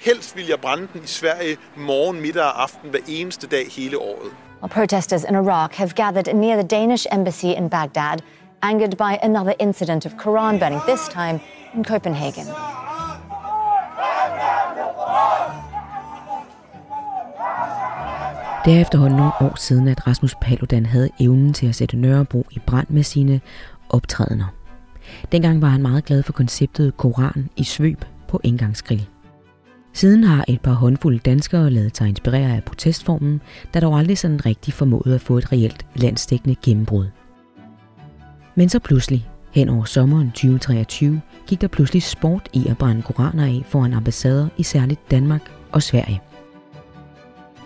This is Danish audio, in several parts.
Helst vil jeg brænde den i Sverige morgen, middag og aften hver eneste dag hele året. Well, protesters in Iraq have gathered near the Danish embassy in Baghdad, angered by another incident of Quran burning, this time in Copenhagen. Det er efterhånden nogle år siden, at Rasmus Paludan havde evnen til at sætte Nørrebro i brand med sine optrædener. Dengang var han meget glad for konceptet Koran i svøb på indgangsgrill. Siden har et par håndfulde danskere lavet sig inspirere af protestformen, der dog aldrig sådan rigtig formåede at få et reelt landstækkende gennembrud. Men så pludselig, hen over sommeren 2023, gik der pludselig sport i at brænde koraner af foran ambassader i særligt Danmark og Sverige.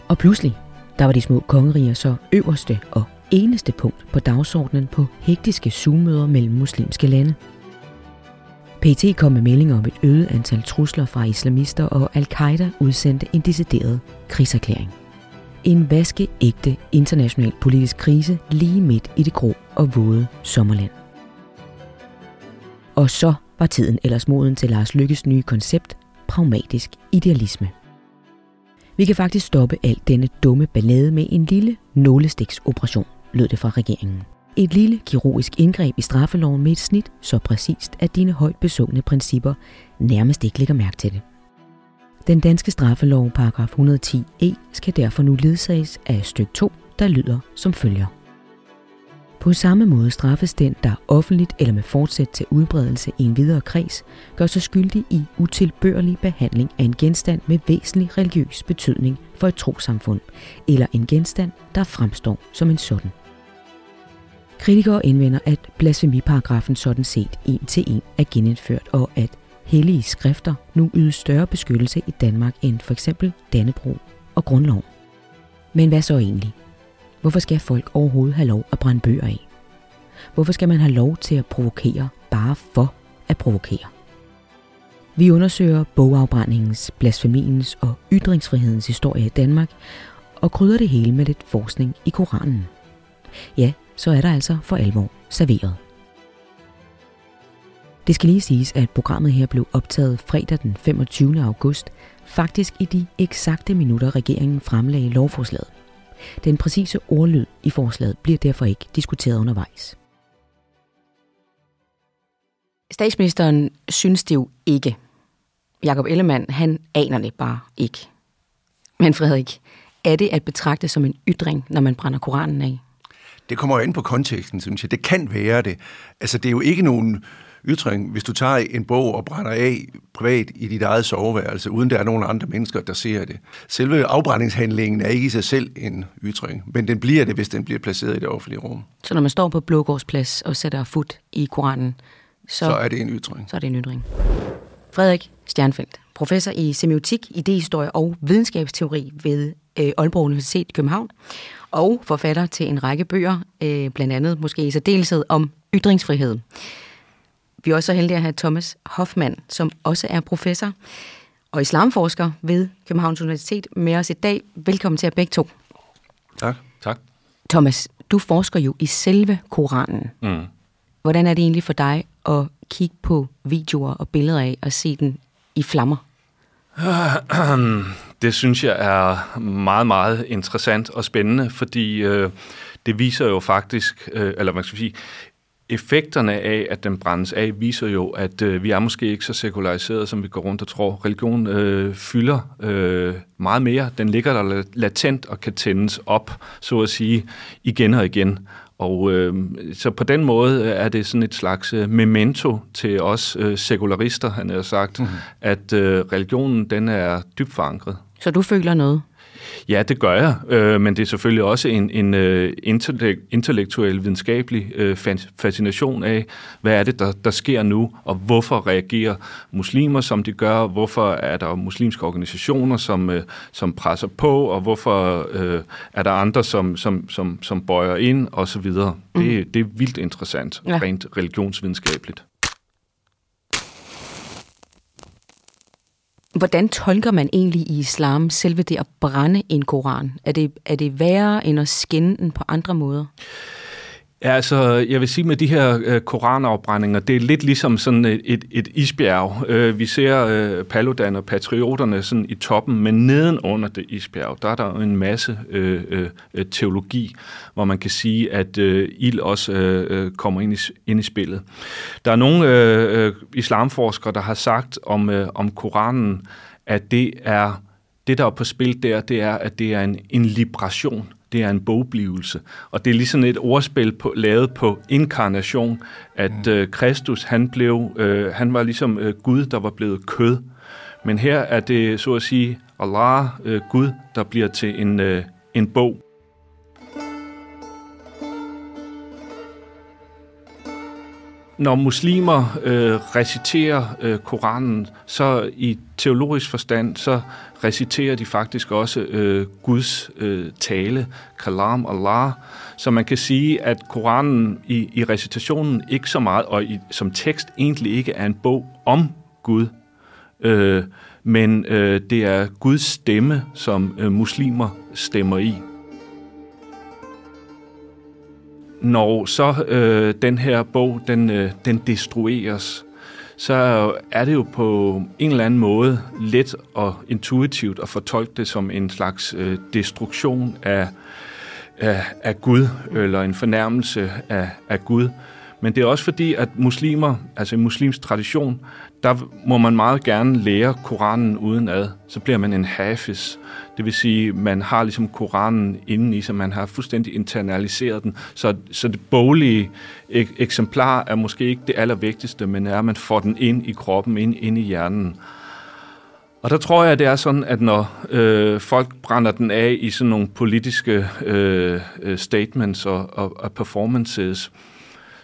Og pludselig, der var de små kongeriger så øverste og eneste punkt på dagsordenen på hektiske zoom mellem muslimske lande. PT kom med meldinger om et øget antal trusler fra islamister, og al-Qaida udsendte en decideret krigserklæring. En vaskeægte international politisk krise lige midt i det grå og våde sommerland. Og så var tiden ellers moden til Lars Lykkes nye koncept, pragmatisk idealisme. Vi kan faktisk stoppe alt denne dumme ballade med en lille nålestiksoperation, lød det fra regeringen. Et lille kirurgisk indgreb i straffeloven med et snit så præcist, at dine højt besungne principper nærmest ikke lægger mærke til det. Den danske straffelov, paragraf 110e, e, skal derfor nu ledsages af styk 2, der lyder som følger. På samme måde straffes den, der offentligt eller med fortsæt til udbredelse i en videre kreds, gør sig skyldig i utilbørlig behandling af en genstand med væsentlig religiøs betydning for et trosamfund, eller en genstand, der fremstår som en sådan. Kritikere indvender, at blasfemiparagrafen sådan set en til en er genindført, og at hellige skrifter nu yder større beskyttelse i Danmark end for eksempel Dannebro og Grundloven. Men hvad så egentlig? Hvorfor skal folk overhovedet have lov at brænde bøger af? Hvorfor skal man have lov til at provokere bare for at provokere? Vi undersøger bogafbrændingens, blasfemiens og ytringsfrihedens historie i Danmark og krydder det hele med lidt forskning i Koranen. Ja, så er der altså for alvor serveret. Det skal lige siges, at programmet her blev optaget fredag den 25. august, faktisk i de eksakte minutter regeringen fremlagde lovforslaget. Den præcise ordlyd i forslaget bliver derfor ikke diskuteret undervejs. Statsministeren synes det jo ikke. Jakob Ellemann, han aner det bare ikke. Men Frederik, er det at betragte som en ytring, når man brænder Koranen af? Det kommer jo ind på konteksten, synes jeg. Det kan være det. Altså, det er jo ikke nogen ytring, hvis du tager en bog og brænder af privat i dit eget soveværelse, uden der er nogen andre mennesker, der ser det. Selve afbrændingshandlingen er ikke i sig selv en ytring, men den bliver det, hvis den bliver placeret i det offentlige rum. Så når man står på Blågårdsplads og sætter fod i Koranen, så, så er det en ytring. Så er det en ytring. Frederik Stjernfeldt, professor i semiotik, idehistorie og videnskabsteori ved øh, Aalborg Universitet i København, og forfatter til en række bøger, øh, blandt andet måske i særdeleshed om ytringsfrihed. Vi er også så heldige at have Thomas Hoffmann, som også er professor og islamforsker ved Københavns Universitet med os i dag. Velkommen til jer begge to. Tak. tak. Thomas, du forsker jo i selve Koranen. Mm. Hvordan er det egentlig for dig at kigge på videoer og billeder af og se den i flammer? Det synes jeg er meget, meget interessant og spændende, fordi øh, det viser jo faktisk, øh, eller man skal sige, effekterne af, at den brændes af, viser jo, at øh, vi er måske ikke så sekulariseret, som vi går rundt og tror. Religion øh, fylder øh, meget mere. Den ligger der latent og kan tændes op, så at sige, igen og igen. Og øh, så på den måde er det sådan et slags øh, memento til os øh, sekularister, han har sagt, mm-hmm. at øh, religionen den er dybt forankret. Så du føler noget? Ja, det gør jeg, øh, men det er selvfølgelig også en, en uh, intellektuel, videnskabelig uh, fascination af, hvad er det, der, der sker nu, og hvorfor reagerer muslimer, som de gør, hvorfor er der muslimske organisationer, som, som presser på, og hvorfor er der andre, som, som, som, som bøjer ind, og så videre. Mm. Det, det er vildt interessant, ja. rent religionsvidenskabeligt. Hvordan tolker man egentlig i islam selve det at brænde en koran? Er det, er det værre end at skænde den på andre måder? Ja, altså, jeg vil sige med de her øh, koranafbrændinger, det er lidt ligesom sådan et, et, et isbjerg. Øh, vi ser øh, Paludan og patrioterne sådan i toppen, men nedenunder det isbjerg, der er der en masse øh, øh, øh, teologi, hvor man kan sige, at øh, ild også øh, øh, kommer ind i, ind i spillet. Der er nogle øh, øh, islamforskere, der har sagt om, øh, om Koranen, at det er det, der er på spil der, det er, at det er en, en liberation det er en bogblivelse. Og det er ligesom et ordspil på, lavet på inkarnation, at mm. øh, Kristus, han, blev, øh, han var ligesom øh, Gud, der var blevet kød. Men her er det, så at sige, Allah, øh, Gud, der bliver til en, øh, en bog. Når muslimer øh, reciterer øh, Koranen, så i teologisk forstand, så reciterer de faktisk også øh, Guds øh, tale, kalam Allah, så man kan sige, at Koranen i, i recitationen ikke så meget, og i, som tekst egentlig ikke er en bog om Gud, øh, men øh, det er Guds stemme, som øh, muslimer stemmer i. Når så øh, den her bog, den, øh, den destrueres, så er det jo på en eller anden måde let og intuitivt at fortolke det som en slags øh, destruktion af, af, af Gud, eller en fornærmelse af, af Gud. Men det er også fordi, at muslimer, altså i muslimsk tradition, der må man meget gerne lære Koranen udenad. Så bliver man en hafiz. Det vil sige, man har ligesom Koranen inde i sig, man har fuldstændig internaliseret den. Så, så det boglige ek- eksemplar er måske ikke det allervigtigste, men er, at man får den ind i kroppen, ind, ind i hjernen. Og der tror jeg, at det er sådan, at når øh, folk brænder den af i sådan nogle politiske øh, øh statements og, og, og performances,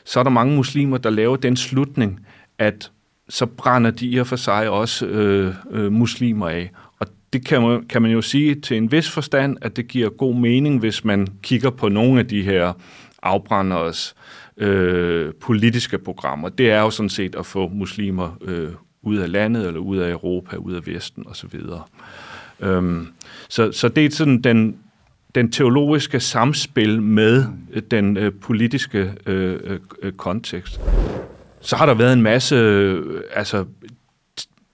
så er der mange muslimer, der laver den slutning, at så brænder de i og for sig også øh, øh, muslimer af. Og det kan man, kan man jo sige til en vis forstand, at det giver god mening, hvis man kigger på nogle af de her afbrænderes øh, politiske programmer. Det er jo sådan set at få muslimer øh, ud af landet, eller ud af Europa, ud af Vesten osv. Øhm, så, så det er sådan den, den teologiske samspil med den øh, politiske øh, øh, kontekst så har der været en masse øh, altså,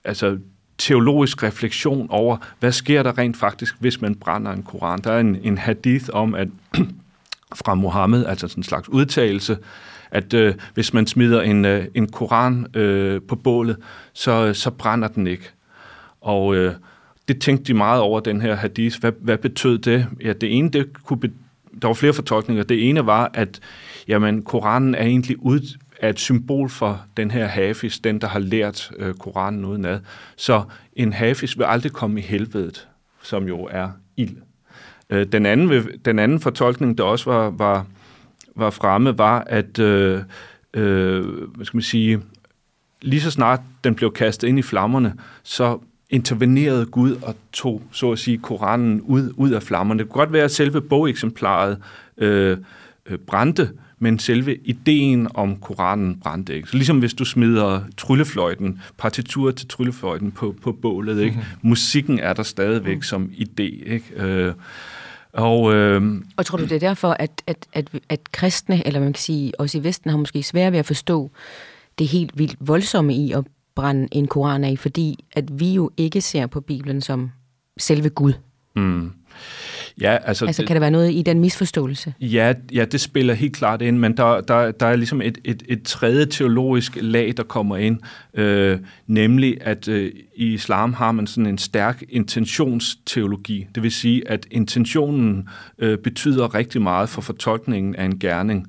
altså teologisk refleksion over, hvad sker der rent faktisk, hvis man brænder en koran. Der er en, en hadith om, at fra Mohammed, altså sådan en slags udtalelse, at øh, hvis man smider en, øh, en koran øh, på bålet, så, øh, så brænder den ikke. Og øh, det tænkte de meget over, den her hadith. Hvad, hvad betød det? Ja, det ene, det kunne be- der var flere fortolkninger. Det ene var, at jamen, Koranen er egentlig ud, er et symbol for den her hafis, den der har lært øh, Koranen udenad. Så en hafis vil aldrig komme i helvedet, som jo er ild. Øh, den, anden, den anden fortolkning, der også var, var, var fremme, var, at øh, øh, hvad skal man sige, lige så snart den blev kastet ind i flammerne, så intervenerede Gud og tog, så at sige, Koranen ud, ud af flammerne. Det kunne godt være, at selve bogeksemplaret øh, øh, brændte, men selve ideen om Koranen brændte ikke. Så ligesom hvis du smider tryllefløjten, partitur til tryllefløjten på, på bålet, ikke? Mm-hmm. musikken er der stadigvæk mm. som idé. Ikke? Øh, og, øh, og tror du, det er derfor, at, at, at, at kristne, eller man kan sige også i Vesten, har måske svært ved at forstå det helt vildt voldsomme i at brænde en koran af, fordi at vi jo ikke ser på Bibelen som selve Gud. Mm. Ja, altså, altså kan der være noget i den misforståelse? Ja, ja det spiller helt klart ind, men der, der, der er ligesom et, et, et tredje teologisk lag, der kommer ind, øh, nemlig at øh, i islam har man sådan en stærk intentionsteologi. Det vil sige, at intentionen øh, betyder rigtig meget for fortolkningen af en gerning.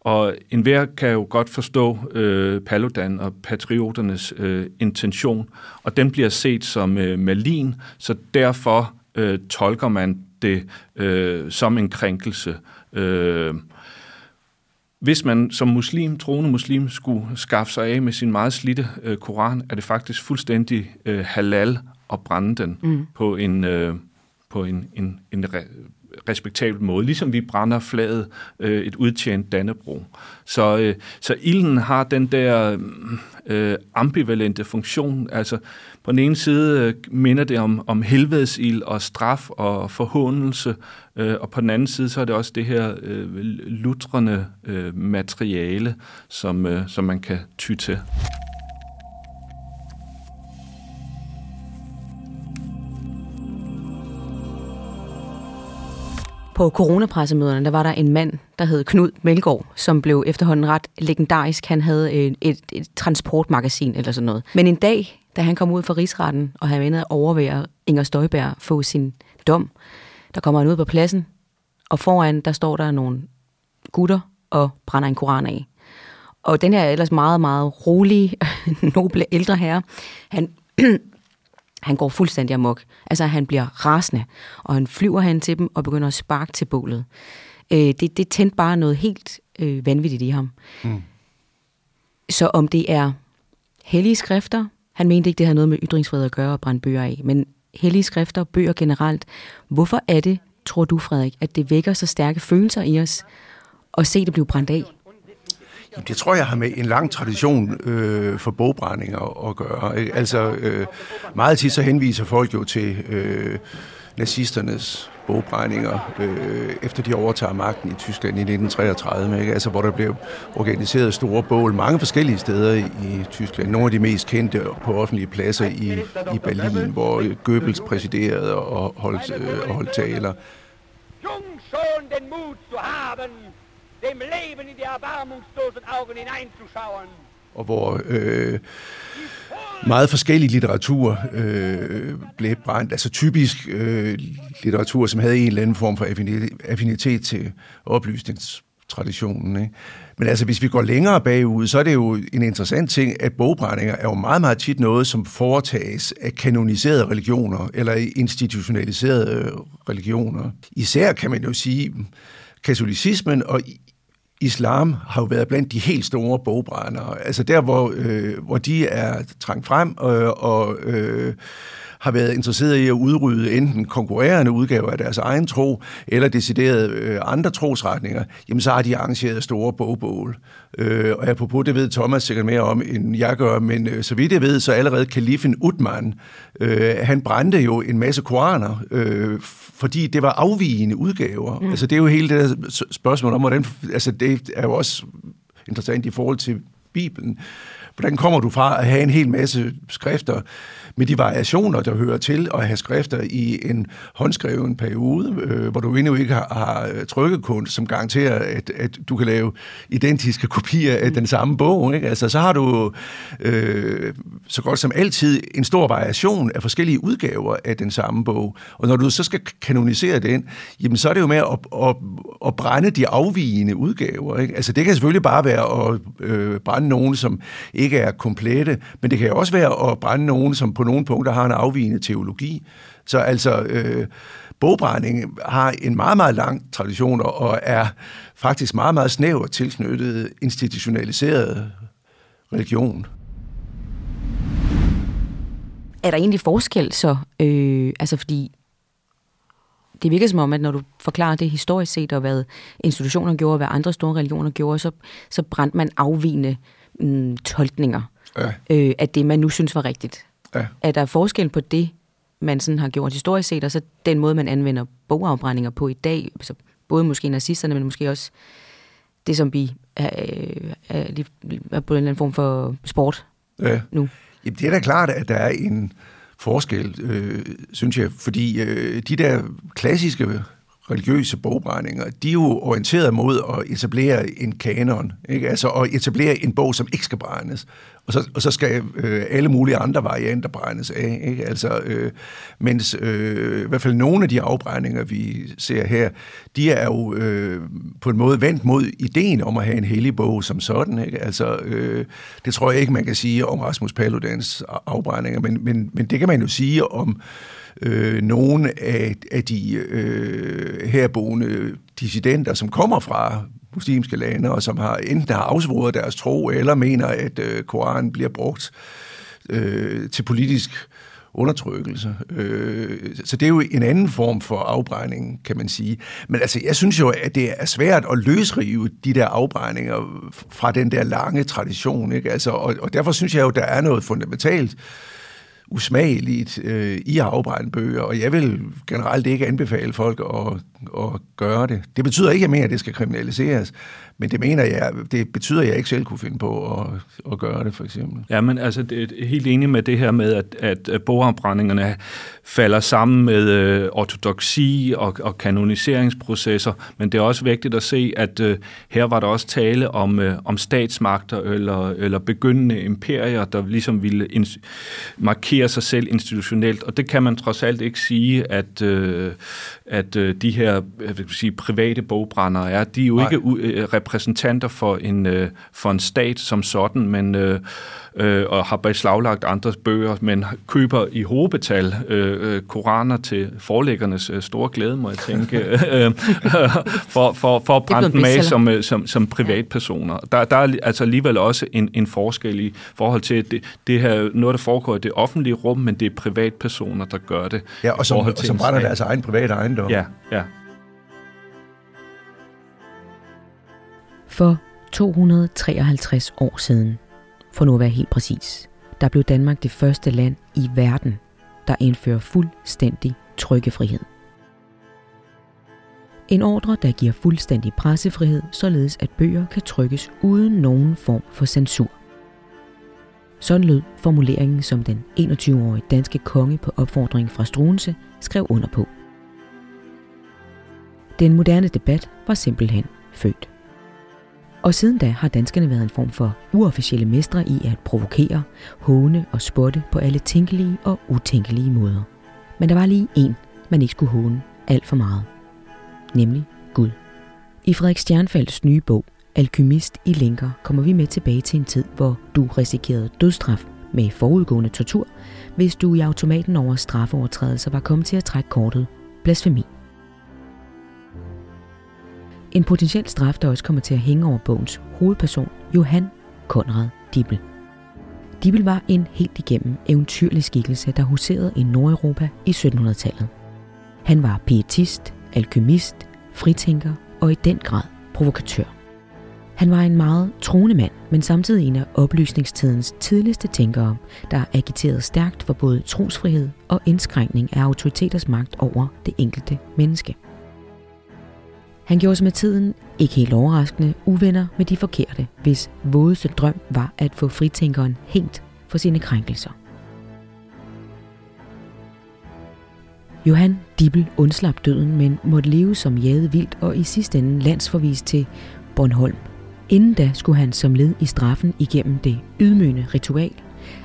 Og enhver kan jo godt forstå øh, Paludan og patrioternes øh, intention, og den bliver set som øh, malin, så derfor øh, tolker man det øh, som en krænkelse. Øh, hvis man som muslim, troende muslim, skulle skaffe sig af med sin meget slidte øh, koran, er det faktisk fuldstændig øh, halal at brænde den mm. på en, øh, på en, en, en re, respektabel måde, ligesom vi brænder flaget øh, et udtjent Dannebro. Så, øh, så ilden har den der øh, ambivalente funktion, altså på den ene side øh, minder det om, om helvedesild og straf og forhåndelse, øh, og på den anden side så er det også det her øh, lutrende øh, materiale, som, øh, som man kan ty til. På coronapressemøderne, der var der en mand, der hed Knud Melgaard, som blev efterhånden ret legendarisk. Han havde et, et, et transportmagasin eller sådan noget. Men en dag, da han kom ud fra rigsretten, og han vendte at overvære Inger Støjberg få sin dom, der kommer han ud på pladsen, og foran, der står der nogle gutter og brænder en koran af. Og den her ellers meget, meget rolige, noble ældre herre, han han går fuldstændig amok. Altså, han bliver rasende, og han flyver hen til dem og begynder at sparke til bålet. Øh, det, det tændte bare noget helt øh, vanvittigt i ham. Mm. Så om det er hellige skrifter, han mente ikke, det havde noget med ytringsfrihed at gøre og brænde bøger af, men hellige skrifter, bøger generelt. Hvorfor er det, tror du, Frederik, at det vækker så stærke følelser i os at se det blive brændt af? Det tror jeg har med en lang tradition øh, for bogbrændinger at gøre. Ikke? Altså, øh, meget tit så henviser folk jo til øh, nazisternes bogbrændinger, øh, efter de overtager magten i Tyskland i 1933, ikke? Altså, hvor der blev organiseret store bål mange forskellige steder i, i Tyskland. Nogle af de mest kendte på offentlige pladser i, i Berlin, hvor Goebbels præsiderede og holdt, øh, og holdt taler. Jung schon den Mut zu haben, dem Leben in die erbarmungslosen Augen hineinzuschauen. Og hvor øh, meget forskellig litteratur øh, blev brændt. Altså typisk øh, litteratur, som havde en eller anden form for affinitet til oplysningstraditionen. Ikke? Men altså, hvis vi går længere bagud, så er det jo en interessant ting, at bogbrændinger er jo meget, meget tit noget, som foretages af kanoniserede religioner, eller institutionaliserede øh, religioner. Især kan man jo sige, katolicismen og islam har jo været blandt de helt store bogbrændere. Altså der, hvor, øh, hvor de er trængt frem øh, og øh, har været interesseret i at udrydde enten konkurrerende udgaver af deres egen tro, eller deciderede øh, andre trosretninger, jamen så har de arrangeret store bogbål. Øh, og apropos, det ved Thomas sikkert mere om, end jeg gør, men øh, så vidt jeg ved, så allerede kalifen Utman, øh, han brændte jo en masse koraner, øh, fordi det var afvigende udgaver. Mm. Altså det er jo hele det der spørgsmål om, hvordan, altså det er jo også interessant i forhold til Bibelen. Hvordan kommer du fra at have en hel masse skrifter, med de variationer, der hører til at have skrifter i en håndskreven periode, øh, hvor du endnu ikke har, har trykkekunst, som garanterer, at, at du kan lave identiske kopier af den samme bog. Ikke? Altså, så har du øh, så godt som altid en stor variation af forskellige udgaver af den samme bog. Og når du så skal kanonisere den, jamen så er det jo med at, at, at brænde de afvigende udgaver. Ikke? Altså det kan selvfølgelig bare være at øh, brænde nogen, som ikke er komplette, men det kan også være at brænde nogen, som på nogle punkter har en afvigende teologi. Så altså, øh, bogbrænding har en meget, meget lang tradition og er faktisk meget, meget snævert tilknyttet institutionaliseret religion. Er der egentlig forskel så? Øh, altså fordi det virker som om, at når du forklarer det historisk set, og hvad institutioner gjorde, og hvad andre store religioner gjorde, så, så brændte man afvigende mm, tolkninger ja. øh, af det, man nu synes var rigtigt. Ja. Er der forskel på det, man sådan har gjort historisk set, og så den måde, man anvender bogafbrændinger på i dag, så både måske nazisterne, men måske også det, som vi er, er, er på en eller anden form for sport ja. nu? Jamen, det er da klart, at der er en forskel, øh, synes jeg, fordi øh, de der klassiske religiøse bogbrændinger, de er jo orienteret mod at etablere en kanon, ikke? altså at etablere en bog, som ikke skal brændes og så, og så skal øh, alle mulige andre varianter brændes af. Ikke? Altså, øh, mens øh, i hvert fald nogle af de afbrændinger, vi ser her, de er jo øh, på en måde vendt mod ideen om at have en hellig bog som sådan. Ikke? Altså, øh, det tror jeg ikke, man kan sige om Rasmus Paludans afbrændinger, men, men, men det kan man jo sige om øh, nogle af, af de øh, herboende dissidenter, som kommer fra muslimske lande, og som har enten har afsvoret deres tro, eller mener, at øh, Koranen bliver brugt øh, til politisk undertrykkelse. Øh, så det er jo en anden form for afbrænding, kan man sige. Men altså, jeg synes jo, at det er svært at løsrive de der afbrændinger fra den der lange tradition. Ikke? Altså, og, og derfor synes jeg jo, der er noget fundamentalt usmageligt øh, i at afbrænde bøger, og jeg vil generelt ikke anbefale folk at, at gøre det. Det betyder ikke, at jeg mener, at det skal kriminaliseres, men det mener jeg, det betyder, at jeg ikke selv kunne finde på at, at gøre det, for eksempel. Ja, men altså, det er helt enig med det her med, at, at bogafbrændingerne falder sammen med øh, ortodoksi og, og kanoniseringsprocesser, men det er også vigtigt at se, at øh, her var der også tale om, øh, om statsmagter eller, eller begyndende imperier, der ligesom ville markere sig selv institutionelt, og det kan man trods alt ikke sige, at, øh, at øh, de her jeg vil sige, private bogbrændere er. De er jo Nej. ikke øh, repræsentanter for en, øh, for en stat som sådan, men øh, øh, og har beslaglagt andres bøger, men køber i hovedbetal øh, øh, koraner til forlæggernes øh, store glæde, må jeg tænke, øh, for, for, for at brænde dem af som, øh, som, som privatpersoner. Der, der er altså alligevel også en, en forskel i forhold til, det, det her noget, der foregår i det offentlige rum, men det er privatpersoner, der gør det. Ja, og som, og som brænder deres egen private ejendom. Ja, ja. For 253 år siden, for nu at være helt præcis, der blev Danmark det første land i verden, der indfører fuldstændig trykkefrihed. En ordre, der giver fuldstændig pressefrihed, således at bøger kan trykkes uden nogen form for censur. Sådan lød formuleringen, som den 21-årige danske konge på opfordring fra Struense skrev under på. Den moderne debat var simpelthen født. Og siden da har danskerne været en form for uofficielle mestre i at provokere, håne og spotte på alle tænkelige og utænkelige måder. Men der var lige en, man ikke skulle håne alt for meget. Nemlig Gud. I Frederik Stjernfelds nye bog, Alkymist i Linker, kommer vi med tilbage til en tid, hvor du risikerede dødstraf med forudgående tortur, hvis du i automaten over straffeovertrædelser var kommet til at trække kortet blasfemi. En potentiel straf, der også kommer til at hænge over bogens hovedperson, Johan Konrad Dibel. Dibel var en helt igennem eventyrlig skikkelse, der huserede i Nordeuropa i 1700-tallet. Han var pietist, alkymist, fritænker og i den grad provokatør. Han var en meget troende mand, men samtidig en af oplysningstidens tidligste tænkere, der agiterede stærkt for både trosfrihed og indskrænkning af autoriteters magt over det enkelte menneske. Han gjorde sig med tiden, ikke helt overraskende, uvenner med de forkerte, hvis vådeste drøm var at få fritænkeren hængt for sine krænkelser. Johan Dibel undslap døden, men måtte leve som jade vildt og i sidste ende landsforvist til Bornholm. Inden da skulle han som led i straffen igennem det ydmygende ritual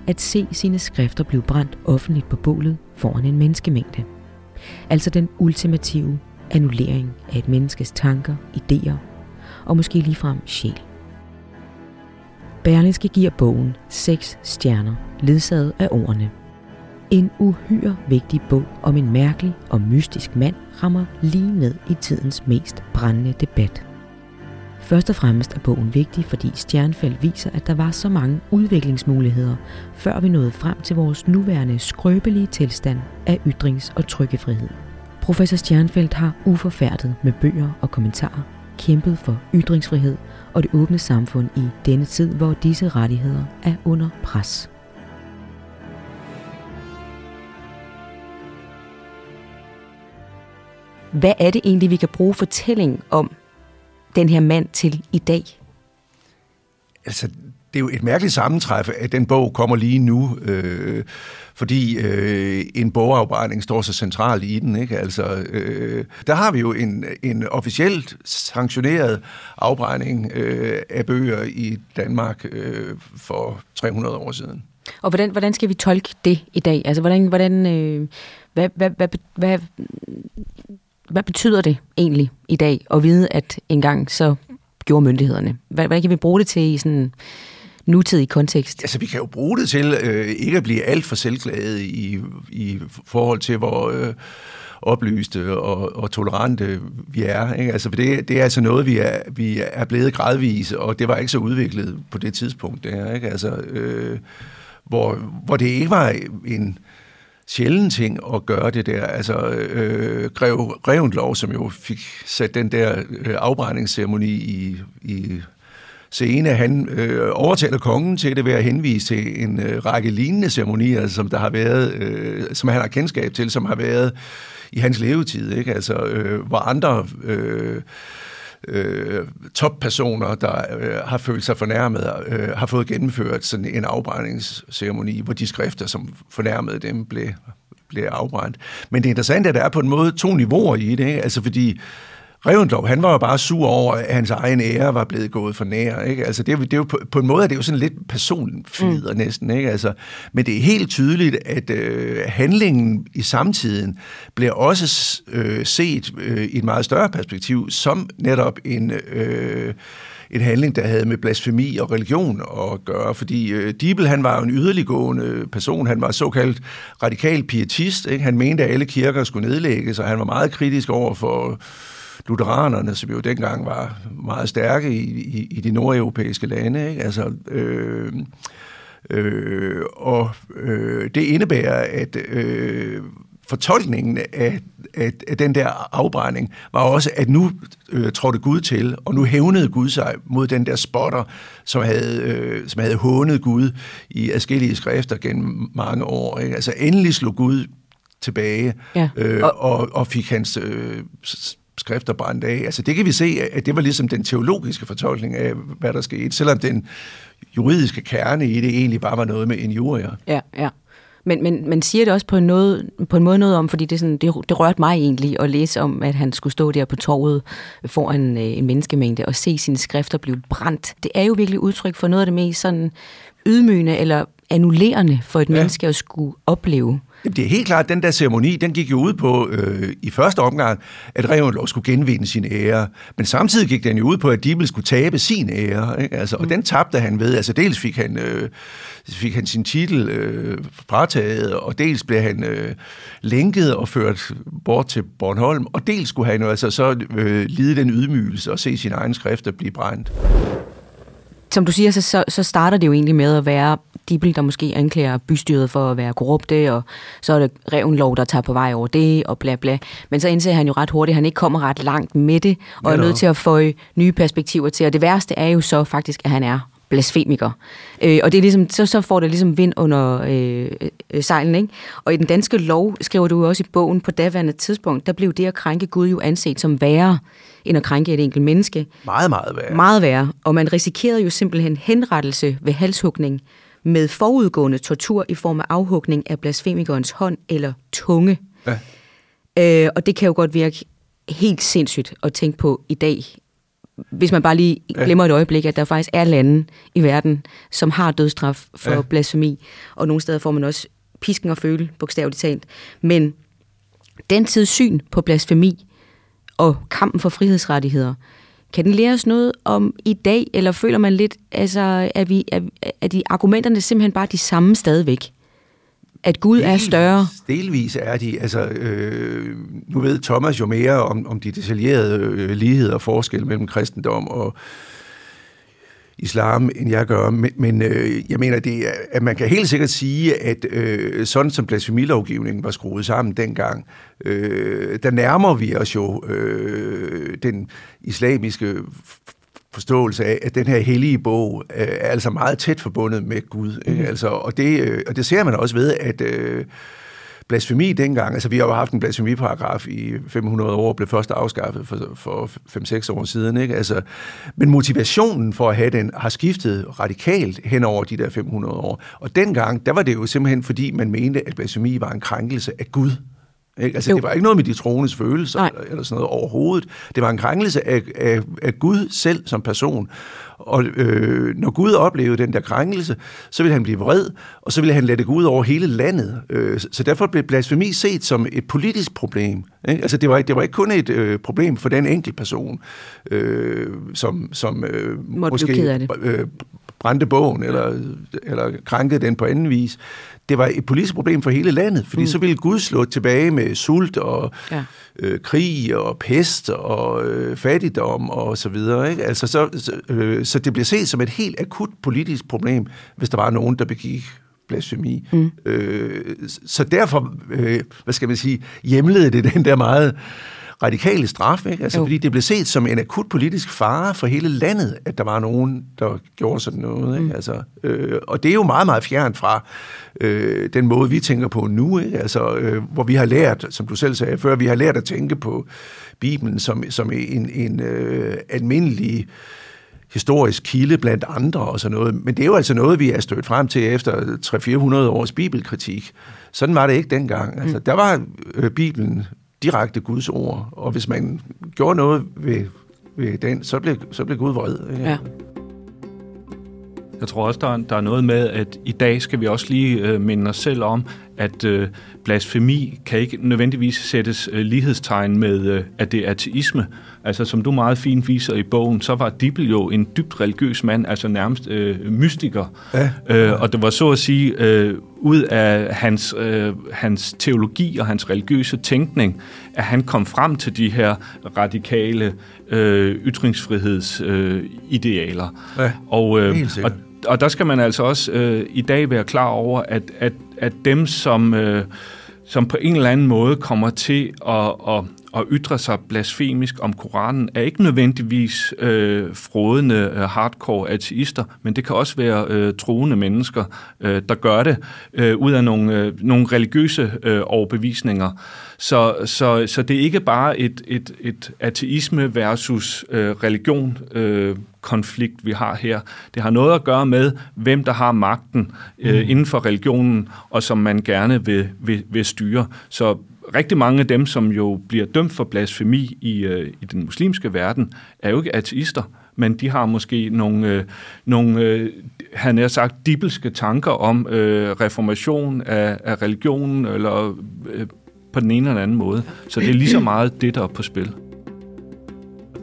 at se sine skrifter blive brændt offentligt på bålet foran en menneskemængde. Altså den ultimative annullering af et menneskes tanker, idéer og måske ligefrem sjæl. Berlingske giver bogen seks stjerner, ledsaget af ordene. En uhyre vigtig bog om en mærkelig og mystisk mand rammer lige ned i tidens mest brændende debat. Først og fremmest er bogen vigtig, fordi Stjernfeldt viser, at der var så mange udviklingsmuligheder, før vi nåede frem til vores nuværende skrøbelige tilstand af ytrings- og trykkefrihed. Professor Stjernfeldt har uforfærdet med bøger og kommentarer kæmpet for ytringsfrihed og det åbne samfund i denne tid, hvor disse rettigheder er under pres. Hvad er det egentlig, vi kan bruge fortællingen om den her mand til i dag? Altså, det er jo et mærkeligt sammentræf, at den bog kommer lige nu, øh, fordi øh, en bogafbrænding står så centralt i den. Ikke? Altså, øh, der har vi jo en, en officielt sanktioneret afbrænding øh, af bøger i Danmark øh, for 300 år siden. Og hvordan, hvordan skal vi tolke det i dag? Altså, hvordan, hvordan, øh, hvad, hvad, hvad, hvad, hvad betyder det egentlig i dag at vide, at engang så gjorde myndighederne? Hvad, hvad kan vi bruge det til i sådan nutidig kontekst? Altså, vi kan jo bruge det til øh, ikke at blive alt for selvglade i, i forhold til, hvor... Øh, oplyste og, og tolerante vi er. Ikke? Altså, det, det er altså noget, vi er, vi er blevet gradvis, og det var ikke så udviklet på det tidspunkt. Der, ikke? Altså, øh, hvor, hvor det ikke var en sjældent ting at gøre det der. Altså, øh, Grev Grevenlov, som jo fik sat den der øh, afbrændingsceremoni i, i scene, han øh, overtaler kongen til det ved at henvise til en øh, række lignende ceremonier, som der har været, øh, som han har kendskab til, som har været i hans levetid, ikke? Altså, øh, hvor andre øh, øh, toppersoner, der øh, har følt sig fornærmet, øh, har fået gennemført sådan en afbrændingsceremoni, hvor de skrifter, som fornærmede dem, blev, blev afbrændt. Men det interessante er, at der er på en måde to niveauer i det, ikke? altså fordi Revendlov, han var jo bare sur over, at hans egen ære var blevet gået for nær. Ikke? Altså, det, er, det er jo på, på en måde er det jo sådan lidt personfider mm. næsten. Ikke? Altså, men det er helt tydeligt, at øh, handlingen i samtiden bliver også øh, set øh, i et meget større perspektiv som netop en... Øh, en handling, der havde med blasfemi og religion at gøre, fordi øh, Dibel, han var jo en yderliggående person, han var såkaldt radikal pietist, ikke? han mente, at alle kirker skulle nedlægges, og han var meget kritisk over for lutheranerne, som jo dengang var meget stærke i, i, i de nordeuropæiske lande. Ikke? Altså, øh, øh, og øh, det indebærer, at øh, fortolkningen af, af, af den der afbrænding var også, at nu øh, trådte Gud til, og nu hævnede Gud sig mod den der spotter, som havde, øh, som havde hånet Gud i adskillige skrifter gennem mange år. Ikke? Altså endelig slog Gud tilbage ja. øh, og, og fik hans øh, skrifter brændt af. Altså det kan vi se, at det var ligesom den teologiske fortolkning af, hvad der skete, selvom den juridiske kerne i det egentlig bare var noget med en jurier. Ja, ja. Men, men man siger det også på en, noget, på en måde noget om, fordi det, sådan, det, det rørte mig egentlig at læse om, at han skulle stå der på torvet foran øh, en menneskemængde og se sine skrifter blive brændt. Det er jo virkelig udtryk for noget af det mest sådan ydmygende eller annullerende for et ja. menneske at skulle opleve. Jamen, det er helt klart, at den der ceremoni, den gik jo ud på øh, i første omgang, at Revenlov skulle genvinde sin ære. Men samtidig gik den jo ud på, at Dibel skulle tabe sin ære. Ikke? Altså, og mm. den tabte han ved. Altså dels fik han, øh, fik han sin titel øh, frataget, og dels blev han øh, lænket og ført bort til Bornholm, og dels skulle han jo altså så øh, lide den ydmygelse og se sin egen skrifter blive brændt som du siger, så, så starter det jo egentlig med at være Dibel, der måske anklager bystyret for at være korrupte, og så er det Revenlov, der tager på vej over det, og bla bla. Men så indser han jo ret hurtigt, at han ikke kommer ret langt med det, og ja, er nødt til at få nye perspektiver til. Og det værste er jo så faktisk, at han er blasfemiker. Øh, og det er ligesom, så, så får det ligesom vind under øh, øh, sejlen. Ikke? Og i den danske lov, skriver du også i bogen, på daværende tidspunkt, der blev det at krænke Gud jo anset som værre end at krænke et enkelt menneske. Meget, meget værre. Meget værre. Og man risikerede jo simpelthen henrettelse ved halshugning med forudgående tortur i form af afhugning af blasfemikernes hånd eller tunge. Ja. Øh, og det kan jo godt virke helt sindssygt at tænke på i dag, hvis man bare lige glemmer et øjeblik, at der faktisk er lande i verden, som har dødstraf for ja. blasfemi, og nogle steder får man også pisken og føle, bogstaveligt talt. Men den tids syn på blasfemi og kampen for frihedsrettigheder, kan den lære os noget om i dag, eller føler man lidt, altså, at, vi, at, at de argumenterne simpelthen bare de samme stadigvæk? At Gud delvis, er større? Delvis er de. Altså, øh, nu ved Thomas jo mere om, om de detaljerede øh, ligheder og forskel mellem kristendom og islam, end jeg gør. Men, men øh, jeg mener, det at man kan helt sikkert sige, at øh, sådan som blasfemilovgivningen var skruet sammen dengang, øh, der nærmer vi os jo øh, den islamiske forståelse af, at den her hellige bog øh, er altså meget tæt forbundet med Gud. Ikke? Mm. Altså, og, det, øh, og det ser man også ved, at øh, blasfemi dengang, altså vi har jo haft en blasfemiparagraf i 500 år, blev først afskaffet for, for 5-6 år siden, ikke? Altså, men motivationen for at have den har skiftet radikalt hen over de der 500 år. Og dengang, der var det jo simpelthen fordi, man mente, at blasfemi var en krænkelse af Gud. Ikke? Altså, jo. det var ikke noget med de troendes følelser Nej. eller sådan noget overhovedet. Det var en krænkelse af, af, af Gud selv som person. Og øh, når Gud oplevede den der krænkelse, så ville han blive vred, og så ville han lade det gå ud over hele landet. Øh, så derfor blev blasfemi set som et politisk problem. Ikke? Altså, det var, det var ikke kun et øh, problem for den enkelte person, øh, som, som øh, måske øh, brændte bogen eller, eller krænkede den på anden vis det var et politisk problem for hele landet, fordi mm. så ville Gud slå tilbage med sult og ja. øh, krig og pest og øh, fattigdom og så videre. Ikke? Altså, så, så, øh, så det bliver set som et helt akut politisk problem, hvis der var nogen, der begik blasfemi. Mm. Øh, så derfor, øh, hvad skal man sige, hjemlede det den der meget radikale straf, ikke? Altså, fordi det blev set som en akut politisk fare for hele landet, at der var nogen, der gjorde sådan noget. Ikke? Mm. Altså, øh, og det er jo meget, meget fjernt fra øh, den måde, vi tænker på nu, ikke? Altså, øh, hvor vi har lært, som du selv sagde før, vi har lært at tænke på Bibelen som, som en, en øh, almindelig historisk kilde blandt andre og sådan noget. Men det er jo altså noget, vi er stødt frem til efter 300-400 års bibelkritik. Sådan var det ikke dengang. Altså, mm. Der var øh, Bibelen direkte Guds ord, og hvis man gjorde noget ved, ved den, så blev, så blev Gud vred. Ikke? Ja. Jeg tror også, der er, der er noget med, at i dag skal vi også lige øh, minde os selv om, at øh, blasfemi kan ikke nødvendigvis sættes øh, lighedstegn med, øh, at det er ateisme. Altså, som du meget fint viser i bogen, så var Dibbel jo en dybt religiøs mand, altså nærmest øh, mystiker. Ja. Øh, og det var så at sige, øh, ud af hans, øh, hans teologi og hans religiøse tænkning, at han kom frem til de her radikale øh, ytringsfrihedsidealer. Øh, ja, og, øh, og og der skal man altså også øh, i dag være klar over, at, at, at dem, som, øh, som på en eller anden måde kommer til at, at, at ytre sig blasfemisk om Koranen, er ikke nødvendigvis øh, frodende øh, hardcore ateister, men det kan også være øh, troende mennesker, øh, der gør det øh, ud af nogle, øh, nogle religiøse øh, overbevisninger. Så, så, så det er ikke bare et, et, et ateisme versus øh, religion øh, konflikt, vi har her. Det har noget at gøre med, hvem der har magten øh, mm. inden for religionen, og som man gerne vil, vil, vil styre. Så rigtig mange af dem, som jo bliver dømt for blasfemi i, øh, i den muslimske verden, er jo ikke ateister, men de har måske nogle, øh, nogle øh, han har sagt, dibelske tanker om øh, reformation af, af religionen, eller øh, på den ene eller anden måde. Så det er lige så meget det, der er på spil.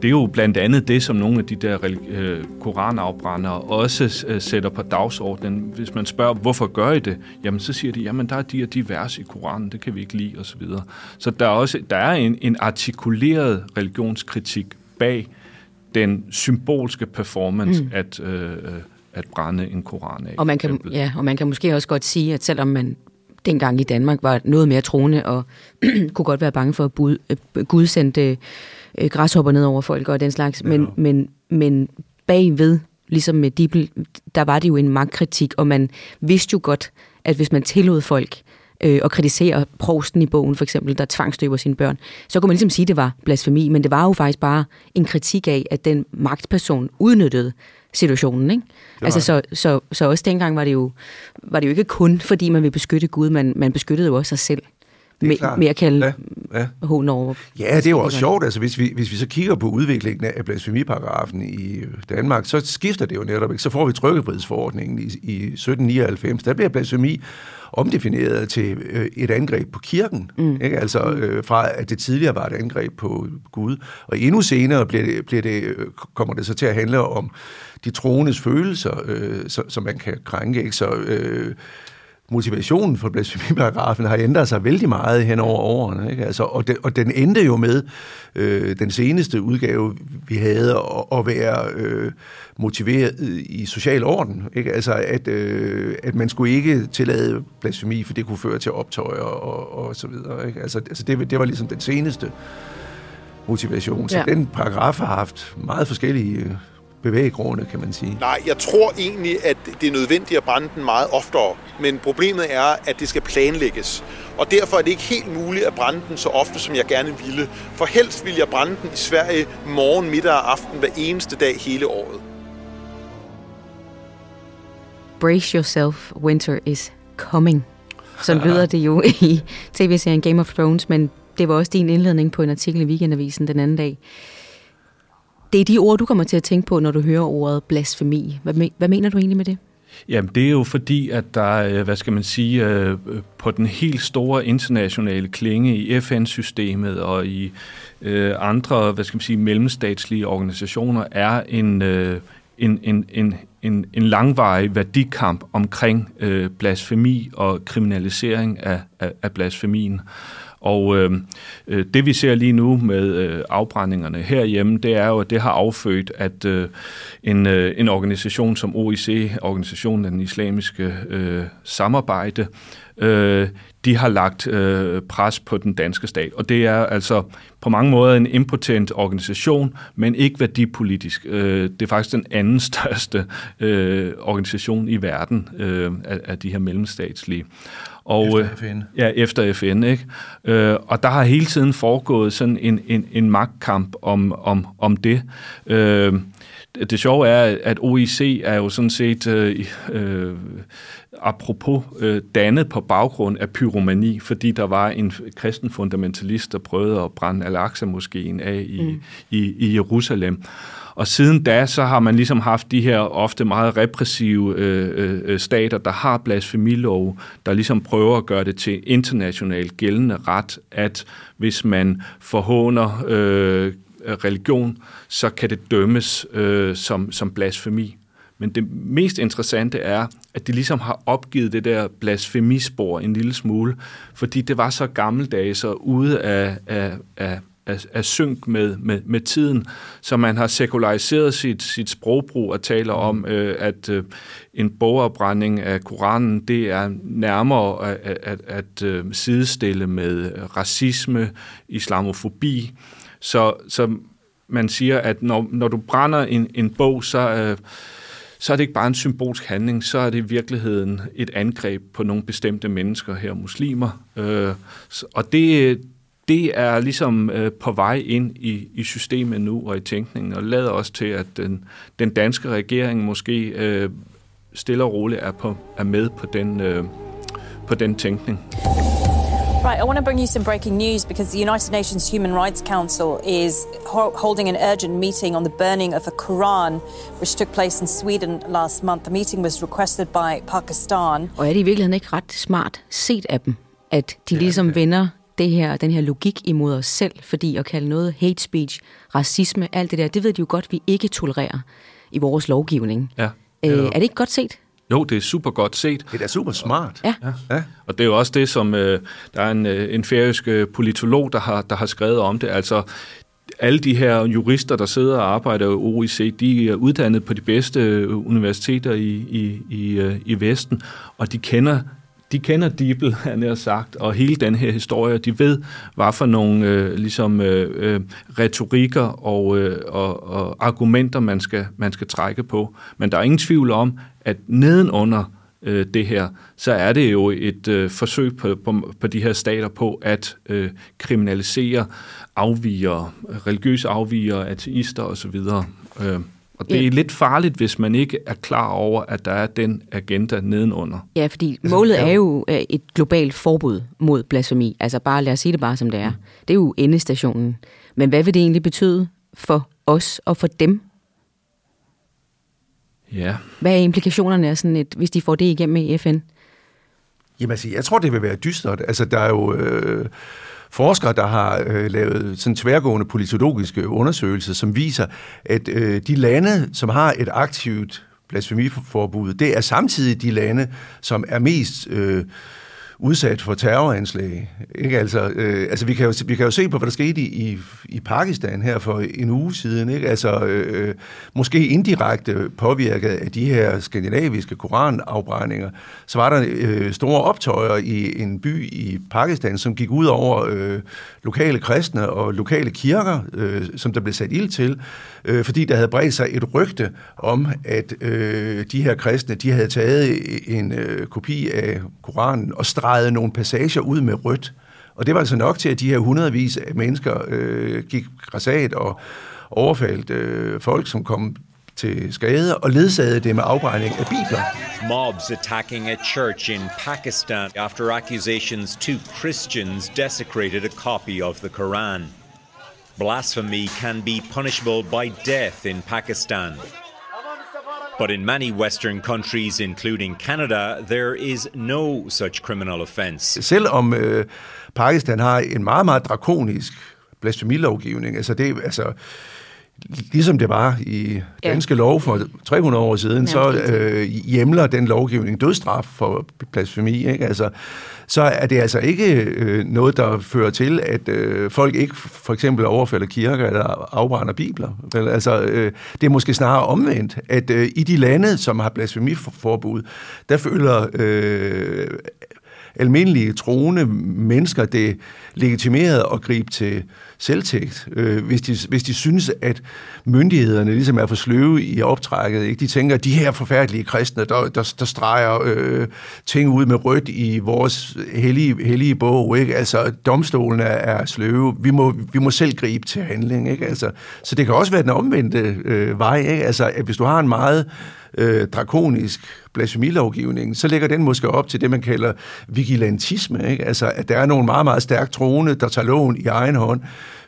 Det er jo blandt andet det, som nogle af de der øh, koranafbrændere også øh, sætter på dagsordenen. Hvis man spørger, hvorfor gør I det? Jamen, så siger de, jamen, der er de og de vers i Koranen, det kan vi ikke lide, osv. Så, så der er også der er en, en artikuleret religionskritik bag den symbolske performance, mm. at, øh, at brænde en koran af. Og man, kan, ja, og man kan måske også godt sige, at selvom man dengang i Danmark var noget mere troende og kunne godt være bange for at øh, Gud sendte øh, græshopper ned over folk og den slags. Men, ja. men, men bagved, ligesom med Dibel, der var det jo en magtkritik, og man vidste jo godt, at hvis man tillod folk øh, og kritisere prosten i bogen, for eksempel, der tvangstøber sine børn, så kunne man ligesom sige, at det var blasfemi, men det var jo faktisk bare en kritik af, at den magtperson udnyttede situationen. Ikke? Altså, så, så, så også dengang var det, jo, var det jo ikke kun, fordi man ville beskytte Gud, man, man beskyttede jo også sig selv med, med at kalde ja, ja. hån over. Ja, det er jo også sjovt. Altså, hvis, vi, hvis vi så kigger på udviklingen af blasfemiparagrafen i Danmark, så skifter det jo netop ikke. Så får vi trykkefrihedsforordningen i, i 1799. Der bliver blasfemi omdefineret til øh, et angreb på kirken. Mm. Ikke? Altså øh, fra at det tidligere var et angreb på Gud. Og endnu senere bliver det, bliver det, øh, kommer det så til at handle om de troendes følelser, øh, så, som man kan krænke. Ikke? Så øh, motivationen for blasfemiparagrafen har ændret sig vældig meget hen over årene. Ikke? Altså, og, den, og den endte jo med øh, den seneste udgave, vi havde, at, at være øh, motiveret i social orden. Ikke? Altså, at, øh, at man skulle ikke tillade blasfemi, for det kunne føre til optøjer og, og så videre. Ikke? Altså, altså det, det var ligesom den seneste motivation. Så ja. den paragraf har haft meget forskellige bevæggrunde, kan man sige. Nej, jeg tror egentlig, at det er nødvendigt at brænde den meget oftere, men problemet er, at det skal planlægges. Og derfor er det ikke helt muligt at brænde den så ofte, som jeg gerne ville. For helst vil jeg brænde den i Sverige morgen, middag og aften hver eneste dag hele året. Brace yourself, winter is coming. Så lyder det jo i tv-serien Game of Thrones, men det var også din indledning på en artikel i Weekendavisen den anden dag. Det er de ord, du kommer til at tænke på, når du hører ordet blasfemi. Hvad, hvad mener du egentlig med det? Jamen, det er jo fordi, at der øh, hvad skal man sige, øh, på den helt store internationale klinge i FN-systemet og i øh, andre, hvad skal man sige, mellemstatslige organisationer, er en, en, en, en, en, en langvarig værdikamp omkring blasfemi og kriminalisering af, af, af blasfemien. Og øhm, øh, det vi ser lige nu med øh, afbrændingerne herhjemme, det er jo, at det har affødt, at øh, en, øh, en organisation som OIC, Organisationen af den Islamiske øh, Samarbejde, øh, de har lagt øh, pres på den danske stat. Og det er altså på mange måder en impotent organisation, men ikke værdipolitisk. Øh, det er faktisk den anden største øh, organisation i verden øh, af, af de her mellemstatslige. Og, efter FN. Ja, efter FN. Ikke? Øh, og der har hele tiden foregået sådan en, en, en magtkamp om, om, om det. Øh, det sjove er, at OIC er jo sådan set, øh, øh, apropos, øh, dannet på baggrund af pyromani, fordi der var en kristen fundamentalist, der prøvede at brænde Al-Aqsa-moskeen af i, mm. i, i Jerusalem. Og siden da, så har man ligesom haft de her ofte meget repressive øh, øh, stater, der har blasfemilov, der ligesom prøver at gøre det til internationalt gældende ret, at hvis man forhåner øh, religion, så kan det dømmes øh, som, som blasfemi. Men det mest interessante er, at de ligesom har opgivet det der blasfemispor en lille smule, fordi det var så gammeldags og ude af, af, af, af, af synk med, med, med tiden, så man har sekulariseret sit, sit sprogbrug og taler om, øh, at øh, en bogafbrænding af Koranen, det er nærmere at, at, at, at øh, sidestille med racisme, islamofobi, så, så man siger, at når, når du brænder en, en bog, så, øh, så er det ikke bare en symbolsk handling, så er det i virkeligheden et angreb på nogle bestemte mennesker her, muslimer. Øh, og det, det er ligesom øh, på vej ind i, i systemet nu og i tænkningen, og lader også til, at den, den danske regering måske øh, stille og roligt er, på, er med på den, øh, på den tænkning. Right, I want to bring you some breaking news because the United Nations Human Rights Council is ho- holding an urgent meeting on the burning of a Quran, which took place in Sweden last month. The meeting was requested by Pakistan. Og er det i virkeligheden ikke ret smart set af dem, at de ja, ligesom ja. vender det her, den her logik imod os selv, fordi at kalde noget hate speech, racisme, alt det der, det ved de jo godt, vi ikke tolererer i vores lovgivning. Ja. Øh, er det ikke godt set? Jo, det er super godt set. Det er super smart. Ja. ja. Og det er jo også det, som øh, der er en, øh, en færøsk øh, politolog, der har, der har skrevet om det. Altså, alle de her jurister, der sidder og arbejder i OIC, de er uddannet på de bedste øh, universiteter i, i, i, i Vesten, og de kender de kender Diebel, han har sagt, og hele den her historie, de ved, hvad for nogle øh, ligesom, øh, øh, retorikker og, øh, og, og argumenter, man skal, man skal trække på. Men der er ingen tvivl om, at nedenunder øh, det her, så er det jo et øh, forsøg på, på, på de her stater på at øh, kriminalisere afvigere, religiøse afvigere, ateister osv., øh, og det er ja. lidt farligt, hvis man ikke er klar over, at der er den agenda nedenunder. Ja, fordi målet er jo øh, et globalt forbud mod blasfemi. Altså bare lad os sige det bare, som det er. Mm. Det er jo endestationen. Men hvad vil det egentlig betyde for os og for dem? Ja. Hvad er implikationerne af sådan et, hvis de får det igennem i FN? Jamen altså, jeg tror, det vil være dystert. Altså, der er jo... Øh forskere, der har øh, lavet sådan tværgående politologiske undersøgelser, som viser, at øh, de lande, som har et aktivt blasfemiforbud, det er samtidig de lande, som er mest øh, udsat for terroranslag. Ikke? Altså, øh, altså vi, kan jo, vi kan jo se på, hvad der skete i, i Pakistan her for en uge siden. Ikke? Altså, øh, øh, måske indirekte påvirket af de her skandinaviske koranafbrændinger, så var der øh, store optøjer i en by i Pakistan, som gik ud over øh, lokale kristne og lokale kirker, øh, som der blev sat ild til, øh, fordi der havde bredt sig et rygte om, at øh, de her kristne, de havde taget en øh, kopi af Koranen og streget nogle passager ud med rødt. Og det var altså nok til, at de her hundredvis af mennesker øh, gik græsat og overfaldt øh, folk, som kom til skade og ledsagede det med afbrænding af bibler. Mobs attacking a church in Pakistan after accusations two Christians desecrated a copy of the Quran. Blasphemy can be punishable by death in Pakistan. But in many Western countries, including Canada, there is no such criminal offense. Selvom øh, Pakistan har en meget, meget drakonisk blasfemilovgivning, altså det, altså, ligesom det var i danske ja. lov for 300 år siden, så øh, hjemler den lovgivning dødstraf for blasfemi. Ikke? Altså, så er det altså ikke øh, noget, der fører til, at øh, folk ikke for eksempel overfalder kirker eller afbrænder bibler. Vel, altså, øh, det er måske snarere omvendt, at øh, i de lande, som har blasfemiforbud, der føler øh, almindelige troende mennesker det legitimeret at gribe til selvtægt, øh, hvis, de, hvis de synes, at myndighederne ligesom er for sløve i optrækket. Ikke? De tænker, at de her forfærdelige kristne, der, der, der streger øh, ting ud med rødt i vores hellige, hellige bog. Ikke? Altså, domstolen er sløve. Vi må, vi må selv gribe til handling. Ikke? Altså, så det kan også være den omvendte øh, vej. Ikke? Altså, at hvis du har en meget øh, drakonisk blasfemilovgivning, så lægger den måske op til det, man kalder vigilantisme. Ikke? Altså, at der er nogle meget, meget stærkt troende, der tager loven i egen hånd,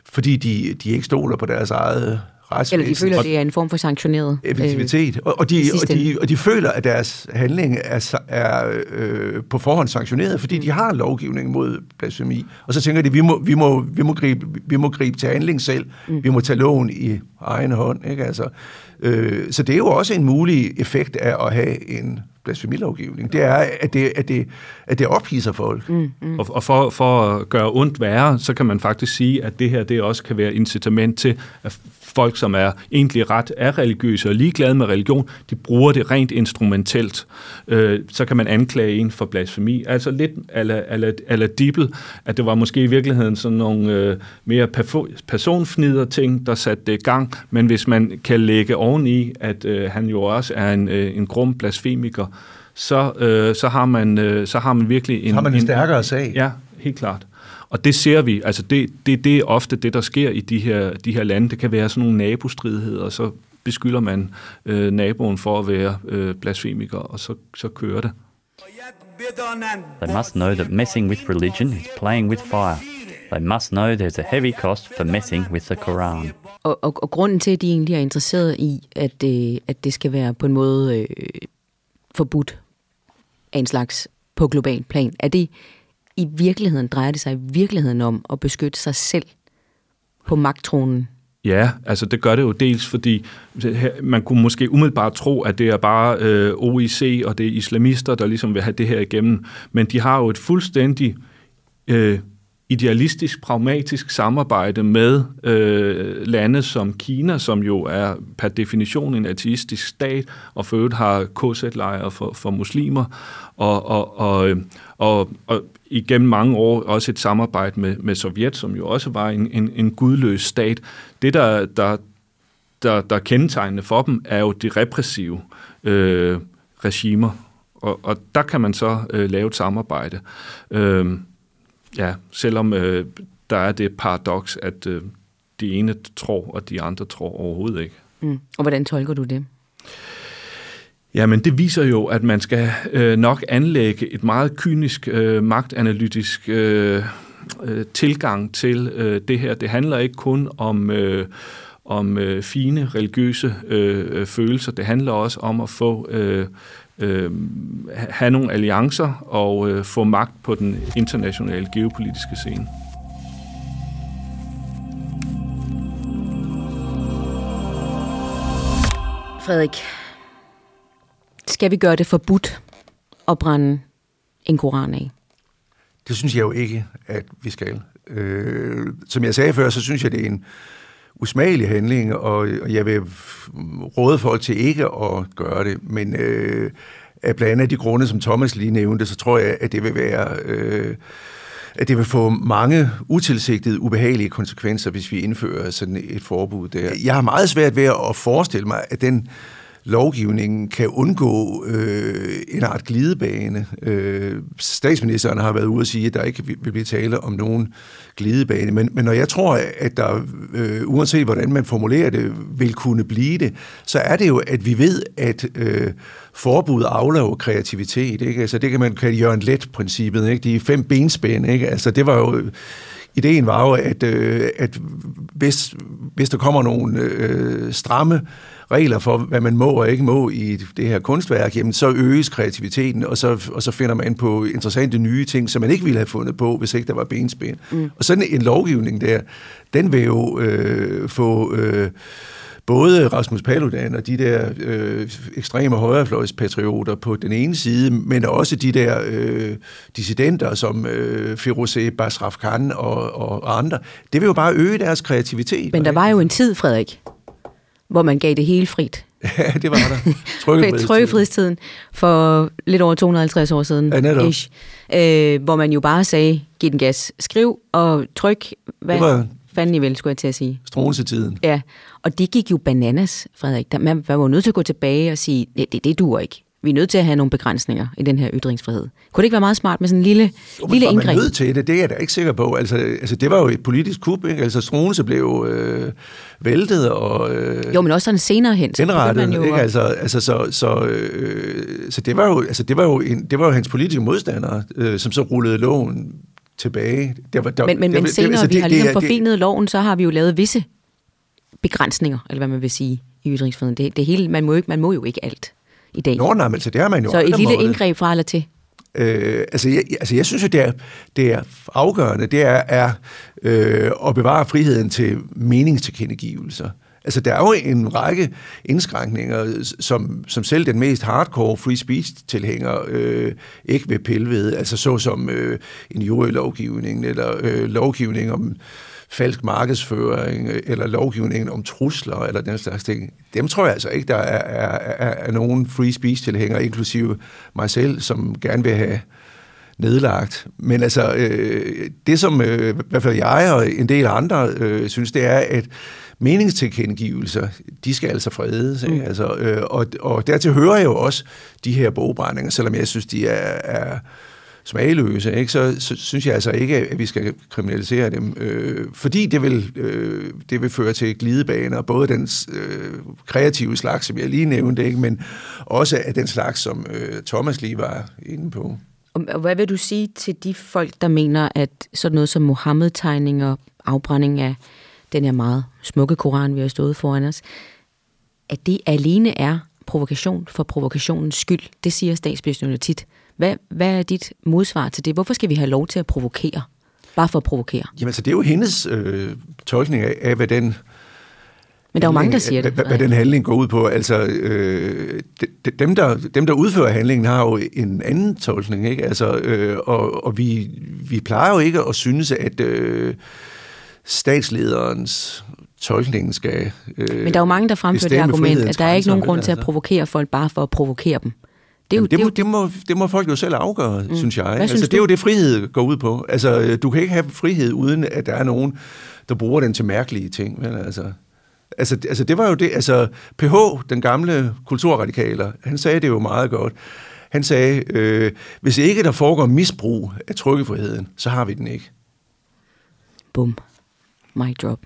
fordi de, de ikke stoler på deres eget retsvæsen. Eller de føler, det er en form for sanktioneret øh, effektivitet. Og, og, de, og, de, og de føler, at deres handling er, er øh, på forhånd sanktioneret, fordi mm. de har lovgivning mod blasfemi. Og så tænker de, vi må, vi må, vi må, gribe, vi må gribe til handling selv. Mm. Vi må tage loven i egen hånd. Ikke? Altså, øh, så det er jo også en mulig effekt af at have en blasfemilovgivning, det er, at det, at det, at det ophidser folk. Mm, mm. Og, og for, for at gøre ondt værre, så kan man faktisk sige, at det her det også kan være incitament til, at folk, som er egentlig ret er religiøse og ligeglade med religion, de bruger det rent instrumentelt. Øh, så kan man anklage en for blasfemi. Altså lidt ala, ala, ala dibbel, at det var måske i virkeligheden sådan nogle øh, mere personfnider ting, der satte det i gang. Men hvis man kan lægge oveni, at øh, han jo også er en, øh, en grum blasfemiker, så, øh, så, har man, øh, så har man virkelig en... Så har man en stærkere sag. Ja, helt klart. Og det ser vi, altså det, det, det er ofte det, der sker i de her, de her lande. Det kan være sådan nogle nabostridigheder, og så beskylder man øh, naboen for at være øh, blasfemiker, og så, så kører det. They must know that messing with religion is playing with fire. They must know there's a heavy cost for messing with the Quran. Og, og, og grunden til, at de egentlig er interesseret i, at, øh, at det skal være på en måde øh, forbudt af en slags på global plan, er det, i virkeligheden drejer det sig i virkeligheden om at beskytte sig selv på magttronen. Ja, altså det gør det jo dels, fordi man kunne måske umiddelbart tro, at det er bare øh, OIC og det er islamister, der ligesom vil have det her igennem. Men de har jo et fuldstændig øh, idealistisk, pragmatisk samarbejde med øh, lande som Kina, som jo er per definition en ateistisk stat, og for øvrigt har KZ-lejre for, for muslimer, og, og, og, øh, og, og igennem mange år også et samarbejde med, med Sovjet, som jo også var en, en, en gudløs stat. Det, der, der, der, der er kendetegnende for dem, er jo de repressive øh, regimer, og, og der kan man så øh, lave et samarbejde. Øh, ja, selvom øh, der er det paradoks, at øh, de ene tror, og de andre tror overhovedet ikke. Mm. Og hvordan tolker du det? Jamen, det viser jo, at man skal øh, nok anlægge et meget kynisk, øh, magtanalytisk øh, øh, tilgang til øh, det her. Det handler ikke kun om, øh, om øh, fine religiøse øh, øh følelser. Det handler også om at få øh, øh, have nogle alliancer og øh, få magt på den internationale geopolitiske scene. Frederik, skal vi gøre det forbudt at brænde en koran af? Det synes jeg jo ikke, at vi skal. Øh, som jeg sagde før, så synes jeg, det er en usmagelig handling, og jeg vil råde folk til ikke at gøre det, men øh, af blandt andet de grunde, som Thomas lige nævnte, så tror jeg, at det vil være... Øh, at det vil få mange utilsigtede, ubehagelige konsekvenser, hvis vi indfører sådan et forbud der. Jeg har meget svært ved at forestille mig, at den lovgivningen kan undgå øh, en art glidebane. Øh, statsministeren har været ude at sige, at der ikke vil blive tale om nogen glidebane, men, men når jeg tror, at der, øh, uanset hvordan man formulerer det, vil kunne blive det, så er det jo, at vi ved, at øh, forbud aflaver kreativitet. Ikke? Altså, det kan man kalde Jørgen Let-princippet, ikke? de fem benspænd. Ikke? Altså, det var jo ideen var jo, at, øh, at hvis, hvis der kommer nogle øh, stramme regler for, hvad man må og ikke må i det her kunstværk, jamen så øges kreativiteten, og så, og så finder man på interessante nye ting, som man ikke ville have fundet på, hvis ikke der var benspænd. Mm. Og sådan en lovgivning der, den vil jo øh, få... Øh, både Rasmus Paludan og de der øh, ekstreme højrefløjspatrioter på den ene side, men også de der øh, dissidenter som øh, Firouzeh Basraf Khan og, og andre. Det vil jo bare øge deres kreativitet. Men der var jo en tid, Frederik, hvor man gav det hele frit. Ja, det var der. Trykkefrihedstiden. Trykkefrihedstiden for lidt over 250 år siden. Ja, netop. Ish, øh, hvor man jo bare sagde, giv den gas, skriv og tryk, hvad Det var fanden I vil, skulle jeg til at sige. strålelsetiden. Ja, og det gik jo bananas, Frederik. Der- Man var nødt til at gå tilbage og sige, det, det, det duer ikke. Vi er nødt til at have nogle begrænsninger i den her ytringsfrihed. Kunne det ikke være meget smart med sådan en lille, Jo, lille var man indgreb? nødt til det, det er jeg da ikke sikker på. Altså, altså det var jo et politisk kup, ikke? Altså Struense blev øh, væltet og øh, Jo, men også sådan senere hen. så indrettet, man jo ikke? Altså, altså så, så, øh, så det var jo, altså, det var jo, en, det var jo hans politiske modstandere, øh, som så rullede loven tilbage. Det var, der, Men, men, det, men senere, altså, vi har det- ligesom det er- det- forfinet loven, så har vi jo lavet visse begrænsninger, eller hvad man vil sige, i ytringsfriheden. Det, det hele, man, må ikke, man må jo ikke alt i dag. Nå, nej, men altså, det har man jo så et lille måttet. indgreb fra eller til. Øh, altså, jeg, altså, jeg synes jo, det er, det er afgørende, det er, er øh, at bevare friheden til meningstilkendegivelser. Altså, der er jo en række indskrænkninger, som, som selv den mest hardcore free speech-tilhænger øh, ikke vil pille ved. Altså, såsom øh, en jurylovgivning, eller øh, lovgivning om falsk markedsføring, øh, eller lovgivningen om trusler, eller den slags ting. Dem tror jeg altså ikke, der er, er, er, er nogen free speech-tilhænger, inklusive mig selv, som gerne vil have nedlagt. Men altså, øh, det som øh, i hvert fald jeg og en del andre øh, synes, det er, at meningstilkendegivelser, de skal altså fredes. Mm. Altså, øh, og, og dertil hører jeg jo også de her bogbrændinger, selvom jeg synes, de er, er smagløse, ikke? Så, så synes jeg altså ikke, at vi skal kriminalisere dem, øh, fordi det vil, øh, det vil føre til glidebaner, både den øh, kreative slags, som jeg lige nævnte, ikke? men også af den slags, som øh, Thomas lige var inde på. Og hvad vil du sige til de folk, der mener, at sådan noget som Mohammed-tegninger, afbrænding af den her meget smukke koran, vi har stået foran os, at det alene er provokation for provokationens skyld? Det siger statsministeren tit. Hvad, hvad er dit modsvar til det? Hvorfor skal vi have lov til at provokere? Bare for at provokere. Jamen altså, det er jo hendes øh, tolkning af, af, hvad den Men der er jo mange, der siger det. Hvad, hvad den handling går ud på. Altså, øh, de- de- dem, der, dem, der udfører handlingen, har jo en anden tolkning, ikke? Altså, øh, og og vi, vi plejer jo ikke at synes, at øh, statslederens tolkning skal øh, Men der er jo mange, der fremfører det argument, at der er ikke nogen grund til at altså. provokere folk bare for at provokere dem. Det er jo, Jamen, det, må, det må, det må folk jo selv afgøre, mm. synes jeg. Hvad altså, synes det er jo det, frihed går ud på. Altså, øh, du kan ikke have frihed, uden at der er nogen, der bruger den til mærkelige ting. Vel? Altså, altså, altså, det var jo det. Altså, PH, den gamle kulturradikaler, han sagde det jo meget godt. Han sagde, øh, hvis ikke der foregår misbrug af trykkefriheden, så har vi den ikke. Bum. Mic drop.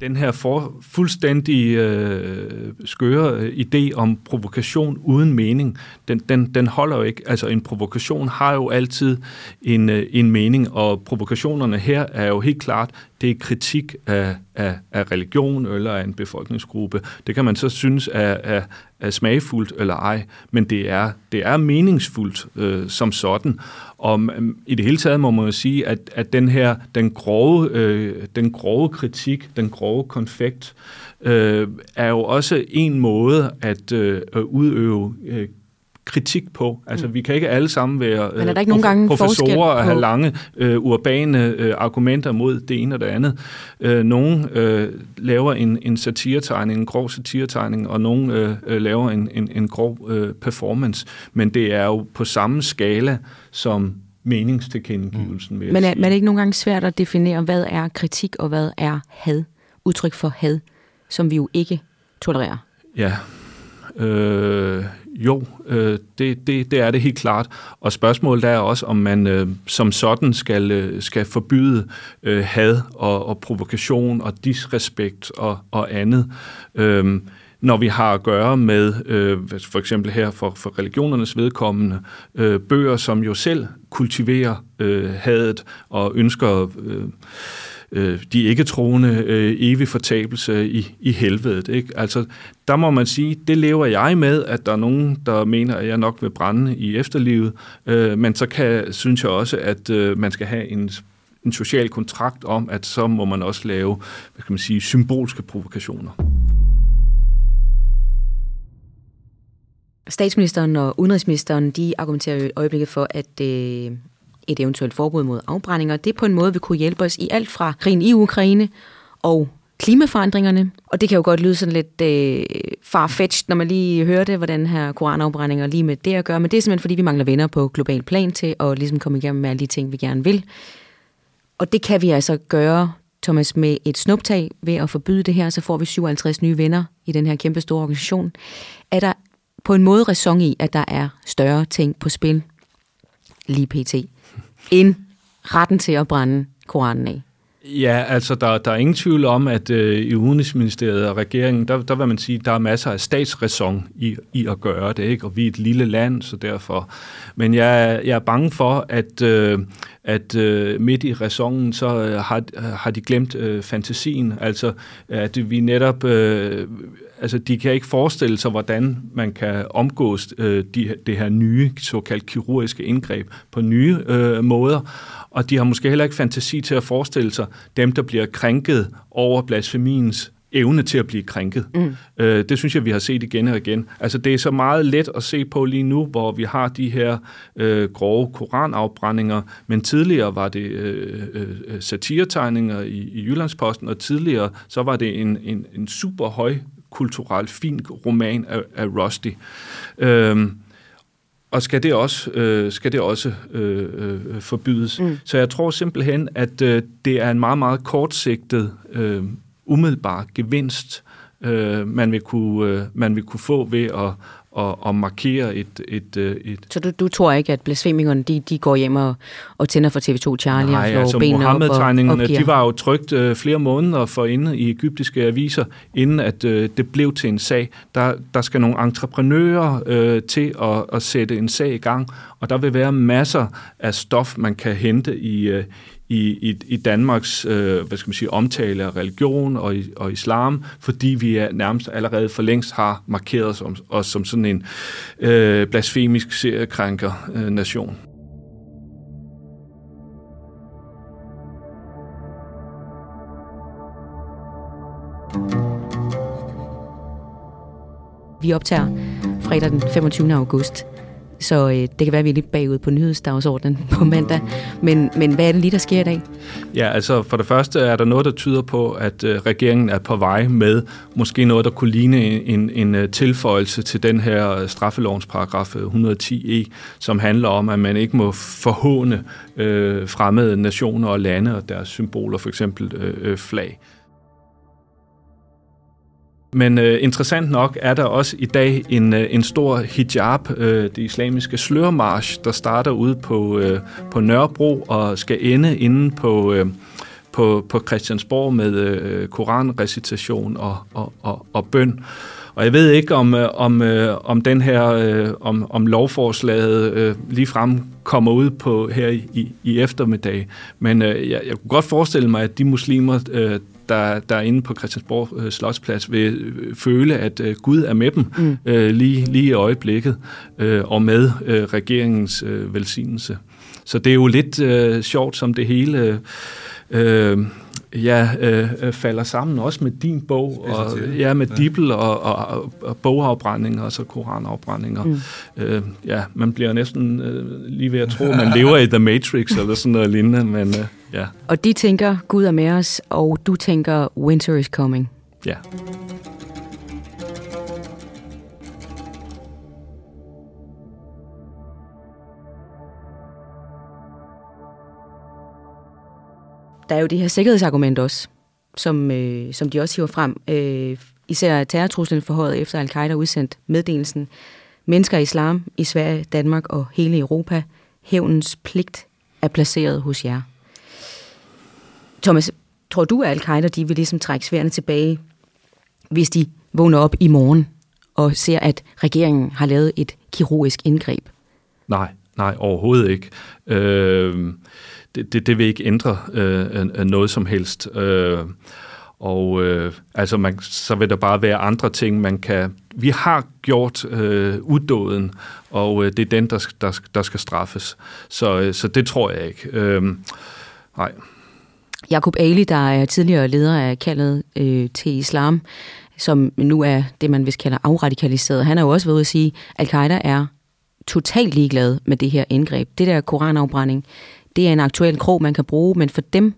Den her for, fuldstændig øh, skøre øh, idé om provokation uden mening, den, den, den holder jo ikke. Altså en provokation har jo altid en, øh, en mening, og provokationerne her er jo helt klart, det er kritik af, af, af religion eller af en befolkningsgruppe. Det kan man så synes er, er, er smagfuldt eller ej, men det er, det er meningsfuldt øh, som sådan. Og øh, i det hele taget må man jo sige, at, at den her, den grove, øh, den grove kritik, den grove konfekt, øh, er jo også en måde at øh, udøve øh, kritik på. Altså, vi kan ikke alle sammen være Men er der øh, ikke prof- gange professorer og have lange øh, urbane øh, argumenter mod det ene og det andet. Øh, nogen øh, laver en, en satiretegning, en grov satiretegning, og nogen øh, øh, laver en, en, en grov øh, performance. Men det er jo på samme skala som meningstilkendegivelsen. jeg Men er, men er det ikke nogle gange svært at definere, hvad er kritik og hvad er had? Udtryk for had, som vi jo ikke tolererer. Ja, øh, jo, øh, det, det, det er det helt klart. Og spørgsmålet er også, om man øh, som sådan skal, øh, skal forbyde øh, had og, og provokation og disrespekt og, og andet. Øh, når vi har at gøre med, øh, for eksempel her for, for religionernes vedkommende, øh, bøger, som jo selv kultiverer øh, hadet og ønsker øh, øh, de ikke troende øh, evig fortabelse i, i helvedet. Ikke? Altså, der må man sige, det lever jeg med, at der er nogen, der mener, at jeg nok vil brænde i efterlivet, øh, men så kan, synes jeg også, at øh, man skal have en en social kontrakt om, at så må man også lave, hvad kan man sige, symbolske provokationer. Statsministeren og udenrigsministeren, de argumenterer i øjeblikket for, at øh, et eventuelt forbud mod afbrændinger, det på en måde vil kunne hjælpe os i alt fra krigen i Ukraine og klimaforandringerne. Og det kan jo godt lyde sådan lidt øh, farfetched, når man lige hører det, hvordan her koranafbrændinger lige med det at gøre. Men det er simpelthen, fordi vi mangler venner på global plan til at ligesom komme igennem med alle de ting, vi gerne vil. Og det kan vi altså gøre, Thomas, med et snuptag ved at forbyde det her, så får vi 57 nye venner i den her kæmpe store organisation. Er der på en måde ræson i, at der er større ting på spil lige pt end retten til at brænde Koranen af? Ja, altså der, der er ingen tvivl om, at øh, i Udenrigsministeriet og regeringen, der, der vil man sige, der er masser af statsræson i, i at gøre det, ikke? og vi er et lille land, så derfor. Men jeg, jeg er bange for, at, øh, at øh, midt i ræsonen, så øh, har, har de glemt øh, fantasien, altså at vi netop... Øh, altså de kan ikke forestille sig, hvordan man kan omgås øh, de, det her nye, såkaldt kirurgiske indgreb på nye øh, måder og de har måske heller ikke fantasi til at forestille sig dem, der bliver krænket over blasfemiens evne til at blive krænket. Mm. Øh, det synes jeg, vi har set igen og igen. Altså, det er så meget let at se på lige nu, hvor vi har de her øh, grove koranafbrændinger, men tidligere var det øh, øh, satiretegninger i, i Jyllandsposten, og tidligere så var det en, en, en super høj kulturel, fin roman af, af Rusty. Øh, og skal det også, øh, skal det også øh, øh, forbydes. Mm. Så jeg tror simpelthen, at øh, det er en meget, meget kortsigtet, øh, umiddelbar gevinst, øh, man, vil kunne, øh, man vil kunne få ved at, og, og markere et... et, øh, et Så du, du tror ikke, at blasfemikerne, de, de går hjem og, og tænder for TV2 Charlie Nej, og slår altså benene op og de var jo trygt øh, flere måneder for inde i egyptiske aviser, inden at øh, det blev til en sag. Der, der skal nogle entreprenører øh, til at, at sætte en sag i gang, og der vil være masser af stof, man kan hente i, øh, i, i, i Danmarks øh, hvad skal man sige, omtale af religion og, og islam, fordi vi er nærmest allerede for længst har markeret os, om, os som sådan en øh, blasfemisk seriekrænker øh, nation. Vi optager fredag den 25. august så øh, det kan være, at vi er lidt bagud på nyhedsdagsordenen på mandag. Men, men hvad er det lige, der sker i dag? Ja, altså for det første er der noget, der tyder på, at øh, regeringen er på vej med måske noget, der kunne ligne en, en, en tilføjelse til den her øh, straffelovens paragraf øh, 110e, e, som handler om, at man ikke må forhåne øh, fremmede nationer og lande og deres symboler, for eksempel øh, flag. Men øh, interessant nok er der også i dag en, øh, en stor hijab, øh, det islamiske slørmarsch, der starter ude på, øh, på Nørrebro og skal ende inde på, øh, på, på Christiansborg med øh, koranrecitation og, og, og, og bøn. Og jeg ved ikke, om, øh, om, øh, om den her, øh, om, om lovforslaget øh, lige frem kommer ud på her i, i eftermiddag. Men øh, jeg, jeg kunne godt forestille mig, at de muslimer, øh, der, der er inde på Christiansborg øh, Slotsplads, vil øh, føle, at øh, Gud er med dem mm. øh, lige, lige i øjeblikket, øh, og med øh, regeringens øh, velsignelse. Så det er jo lidt øh, sjovt, som det hele... Øh, ja, øh, falder sammen også med din bog, og, ja, med ja. Dibel og, og, og bogafbrændinger, altså koranafbrændinger. Mm. Øh, ja, man bliver næsten øh, lige ved at tro, at man lever i The Matrix eller sådan noget lignende, men øh, ja. Og de tænker, Gud er med os, og du tænker, winter is coming. Ja. Der er jo det her sikkerhedsargument også, som, øh, som de også hiver frem. Øh, især terrortruslen forhøjet efter al-Qaida udsendt meddelelsen. Mennesker i islam i Sverige, Danmark og hele Europa. Hævnens pligt er placeret hos jer. Thomas, tror du, at al-Qaida de vil ligesom trække sværene tilbage, hvis de vågner op i morgen og ser, at regeringen har lavet et kirurgisk indgreb? Nej, nej, overhovedet ikke. Øh, det, det, det vil ikke ændre øh, øh noget som helst. Øh, og øh, altså man, så vil der bare være andre ting, man kan... Vi har gjort øh, uddåden, og øh, det er den, der, der, der skal straffes. Så, øh, så det tror jeg ikke. Øh, Nej. Jakob Ali, der er tidligere leder af kaldet øh, til islam, som nu er det, man vist kalder afradikaliseret, han har jo også været ude at sige, at al-Qaida er totalt ligeglad med det her indgreb. Det der koranafbrænding, det er en aktuel krog, man kan bruge, men for dem,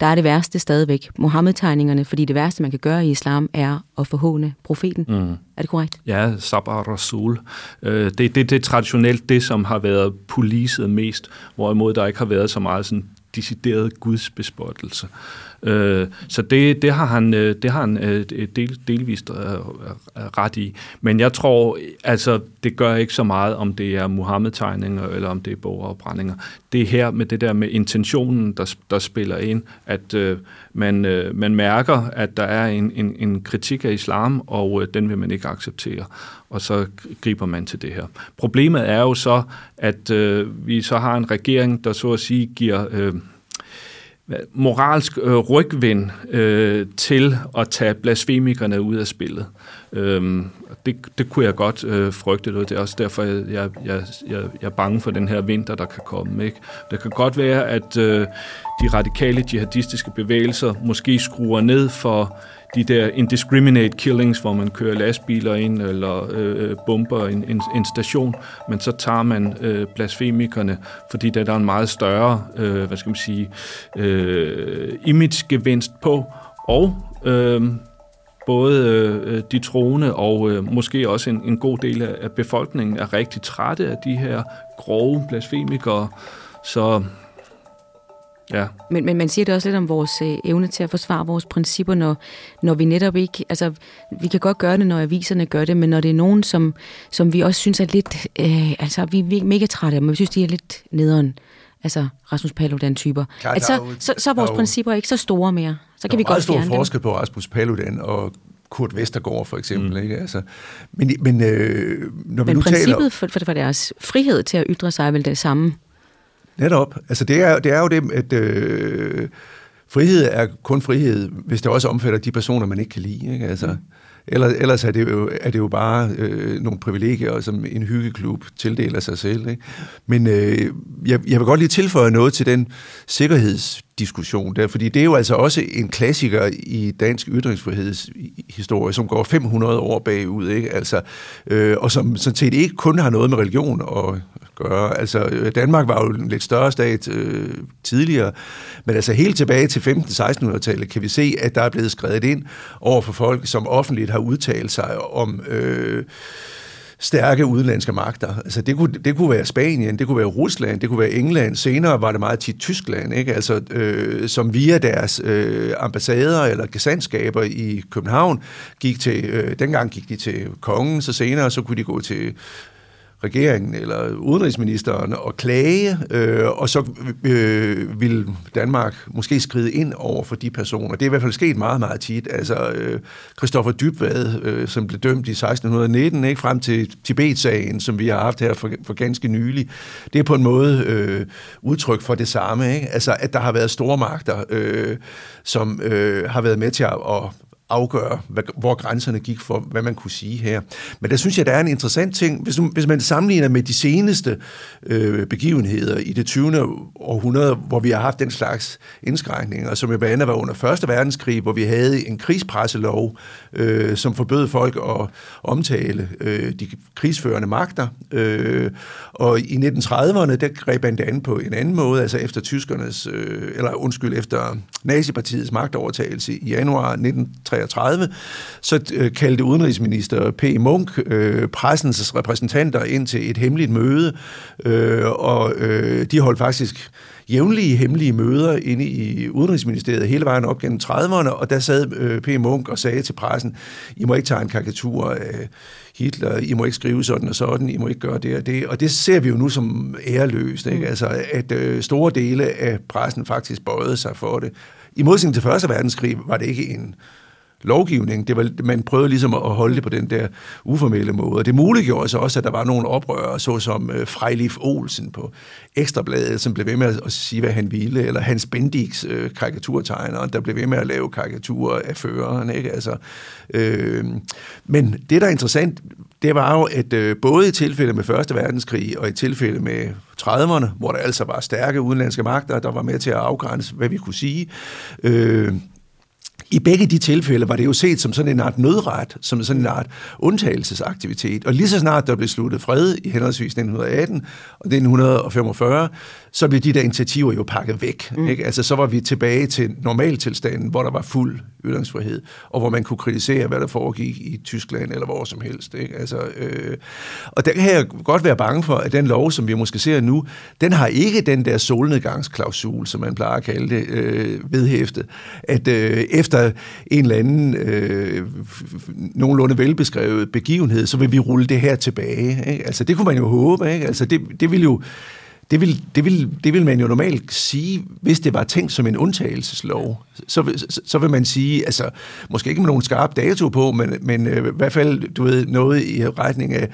der er det værste stadigvæk Mohammed-tegningerne, fordi det værste, man kan gøre i islam, er at forhåne profeten. Mm. Er det korrekt? Ja, Sabah Rasul. Øh, det, det, det er traditionelt det, som har været poliset mest, hvorimod der ikke har været så meget sådan decideret gudsbespottelse. Øh, så det, det har han, øh, det har han øh, del, delvist øh, ret i. Men jeg tror, altså, det gør ikke så meget, om det er Muhammed-tegninger, eller om det er bogafbrændinger. Det er her med det der med intentionen, der, der spiller ind, at øh, man, øh, man mærker, at der er en, en, en kritik af islam, og øh, den vil man ikke acceptere. Og så griber man til det her. Problemet er jo så, at øh, vi så har en regering, der så at sige giver... Øh, moralsk øh, rygvind øh, til at tage blasfemikerne ud af spillet. Øhm, det, det kunne jeg godt øh, frygte, og det er også derfor, jeg, jeg, jeg, jeg er bange for den her vinter, der kan komme. Ikke? Det kan godt være, at øh, de radikale jihadistiske bevægelser måske skruer ned for de der indiscriminate killings, hvor man kører lastbiler ind eller øh, øh, bomber en, en, en station, men så tager man øh, blasfemikerne, fordi der er en meget større, øh, hvad skal man sige, øh, imagegevinst på, og øh, både øh, de troende og øh, måske også en, en god del af, af befolkningen er rigtig trætte af de her grove blasfemikere, så Ja. Men, men man siger det også lidt om vores øh, evne til at forsvare vores principper, når, når vi netop ikke... Altså, vi kan godt gøre det, når aviserne gør det, men når det er nogen, som, som vi også synes er lidt... Øh, altså, vi er mega trætte af men vi synes, de er lidt nederen. Altså, Rasmus Paludan-typer. At så, så, så er vores principper ikke så store mere. Så kan vi godt fjerne dem. Der er stor forskel på Rasmus Paludan og Kurt Vestergaard for eksempel. Mm. Ikke? Altså, men men, øh, når men vi nu princippet taler... for, for deres frihed til at ytre sig er vel det samme? Netop. Altså det er, det er jo det, at øh, frihed er kun frihed, hvis det også omfatter de personer, man ikke kan lide. Ikke? Altså, mm. Ellers, ellers er, det jo, er det jo bare øh, nogle privilegier, som en hyggeklub tildeler sig selv. Ikke? Men øh, jeg, jeg vil godt lige tilføje noget til den diskussion der, fordi det er jo altså også en klassiker i dansk ytringsfrihedshistorie, som går 500 år bagud, ikke? Altså, øh, og som sådan set ikke kun har noget med religion at gøre. Altså, øh, Danmark var jo en lidt større stat øh, tidligere, men altså helt tilbage til 15-1600-tallet kan vi se, at der er blevet skrevet ind over for folk, som offentligt har udtalt sig om... Øh, stærke udenlandske magter. Altså det kunne, det kunne være Spanien, det kunne være Rusland, det kunne være England. Senere var det meget tit Tyskland, ikke? Altså, øh, som via deres øh, ambassader eller gesandskaber i København gik til, øh, dengang gik de til kongen, så senere så kunne de gå til regeringen eller udenrigsministeren og klage, øh, og så øh, vil Danmark måske skride ind over for de personer. Det er i hvert fald sket meget, meget tit. Altså, øh, Christoffer Dybvad, øh, som blev dømt i 1619, ikke, frem til Tibet-sagen, som vi har haft her for, for ganske nylig, det er på en måde øh, udtryk for det samme. Ikke? Altså, at der har været store magter, øh, som øh, har været med til at, at afgøre, hvad, hvor grænserne gik for, hvad man kunne sige her. Men der synes jeg, der er en interessant ting. Hvis, hvis man sammenligner med de seneste øh, begivenheder i det 20. århundrede, hvor vi har haft den slags indskrænkninger, som jo blandt andet var under 1. verdenskrig, hvor vi havde en krigspresselov, øh, som forbød folk at omtale øh, de krigsførende magter. Øh, og i 1930'erne, der greb han det an på en anden måde, altså efter tyskernes, øh, eller undskyld, efter nazipartiets magtovertagelse i januar 1933, så øh, kaldte udenrigsminister P. Munk øh, pressens repræsentanter ind til et hemmeligt møde, øh, og øh, de holdt faktisk jævnlige hemmelige møder inde i Udenrigsministeriet hele vejen op gennem 30'erne, og der sad øh, P. Munk og sagde til pressen, I må ikke tage en karikatur af Hitler, I må ikke skrive sådan og sådan, I må ikke gøre det og det, og det ser vi jo nu som æreløst, ikke? Mm. Altså, at øh, store dele af pressen faktisk bøjede sig for det. I modsætning til Første Verdenskrig var det ikke en lovgivning. Det var, man prøvede ligesom at holde det på den der uformelle måde. Det muliggjorde så også, at der var nogle oprørere, såsom øh, Frejlif Olsen på Ekstrabladet, som blev ved med at sige, hvad han ville, eller Hans Bendix, øh, karikaturtegneren, der blev ved med at lave karikaturer af føreren. Ikke? Altså, øh, men det, der er interessant, det var jo, at øh, både i tilfælde med Første Verdenskrig og i tilfælde med 30'erne, hvor der altså var stærke udenlandske magter, der var med til at afgrænse, hvad vi kunne sige, øh, i begge de tilfælde var det jo set som sådan en art nødret, som sådan en art undtagelsesaktivitet. Og lige så snart der blev sluttet fred i henholdsvis 1918 og 1945, så blev de der initiativer jo pakket væk. Mm. Ikke? Altså så var vi tilbage til normaltilstanden, hvor der var fuld ytringsfrihed, og hvor man kunne kritisere, hvad der foregik i Tyskland eller hvor som helst. Ikke? Altså, øh, og der kan jeg godt være bange for, at den lov, som vi måske ser nu, den har ikke den der solnedgangsklausul, som man plejer at kalde det, øh, vedhæftet, at øh, efter en eller anden øh, nogenlunde velbeskrevet begivenhed, så vil vi rulle det her tilbage. Ikke? Altså det kunne man jo håbe. Ikke? Altså det, det vil jo det vil, det, vil, det vil man jo normalt sige, hvis det var tænkt som en undtagelseslov. Så, så, så vil man sige, altså, måske ikke med nogen skarp dato på, men, men øh, i hvert fald, du ved, noget i retning af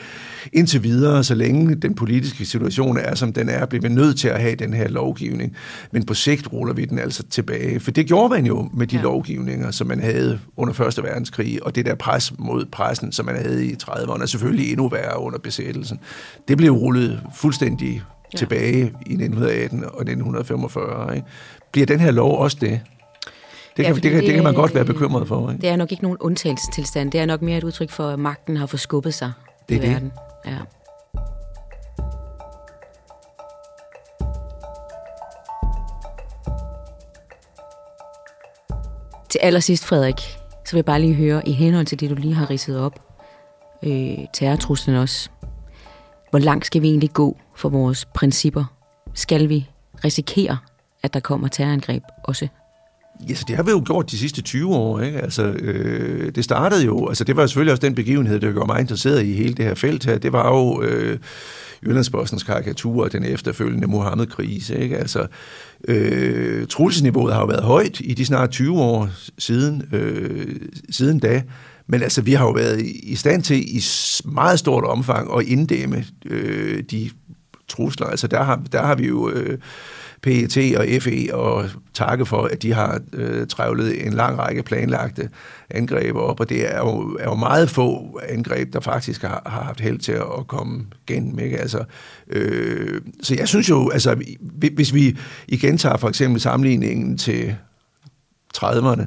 indtil videre, så længe den politiske situation er, som den er, bliver vi nødt til at have den her lovgivning. Men på sigt ruller vi den altså tilbage. For det gjorde man jo med de ja. lovgivninger, som man havde under Første Verdenskrig, og det der pres mod pressen, som man havde i 30'erne, og selvfølgelig endnu værre under besættelsen. Det blev rullet fuldstændig ja. tilbage i 1918 og 1945. Ikke? Bliver den her lov også det? Det, ja, kan, det, det, det kan man godt være bekymret for. Ikke? Det er nok ikke nogen undtagelsestilstand. Det er nok mere et udtryk for, at magten har forskubbet sig det i det. verden. Ja. Til allersidst, Frederik, så vil jeg bare lige høre, i henhold til det, du lige har ridset op, øh, terrortruslen også, hvor langt skal vi egentlig gå for vores principper? Skal vi risikere, at der kommer terrorangreb også? Ja, så det har vi jo gjort de sidste 20 år. Ikke? Altså, øh, det startede jo, altså det var selvfølgelig også den begivenhed, der gjorde mig interesseret i hele det her felt her. Det var jo øh, Jyllandsbostens karikatur og den efterfølgende Mohammed-krise. Ikke? Altså, øh, trusselsniveauet har jo været højt i de snart 20 år siden, øh, siden da. Men altså, vi har jo været i stand til i meget stort omfang at inddæmme øh, de trusler. Altså, der har, der har vi jo øh, PET og FE og takke for, at de har øh, trævlet en lang række planlagte angreb op, og det er jo, er jo meget få angreb, der faktisk har, har haft held til at komme gennem. Ikke? Altså, øh, så jeg synes jo, altså, hvis vi igen tager for eksempel sammenligningen til 30'erne,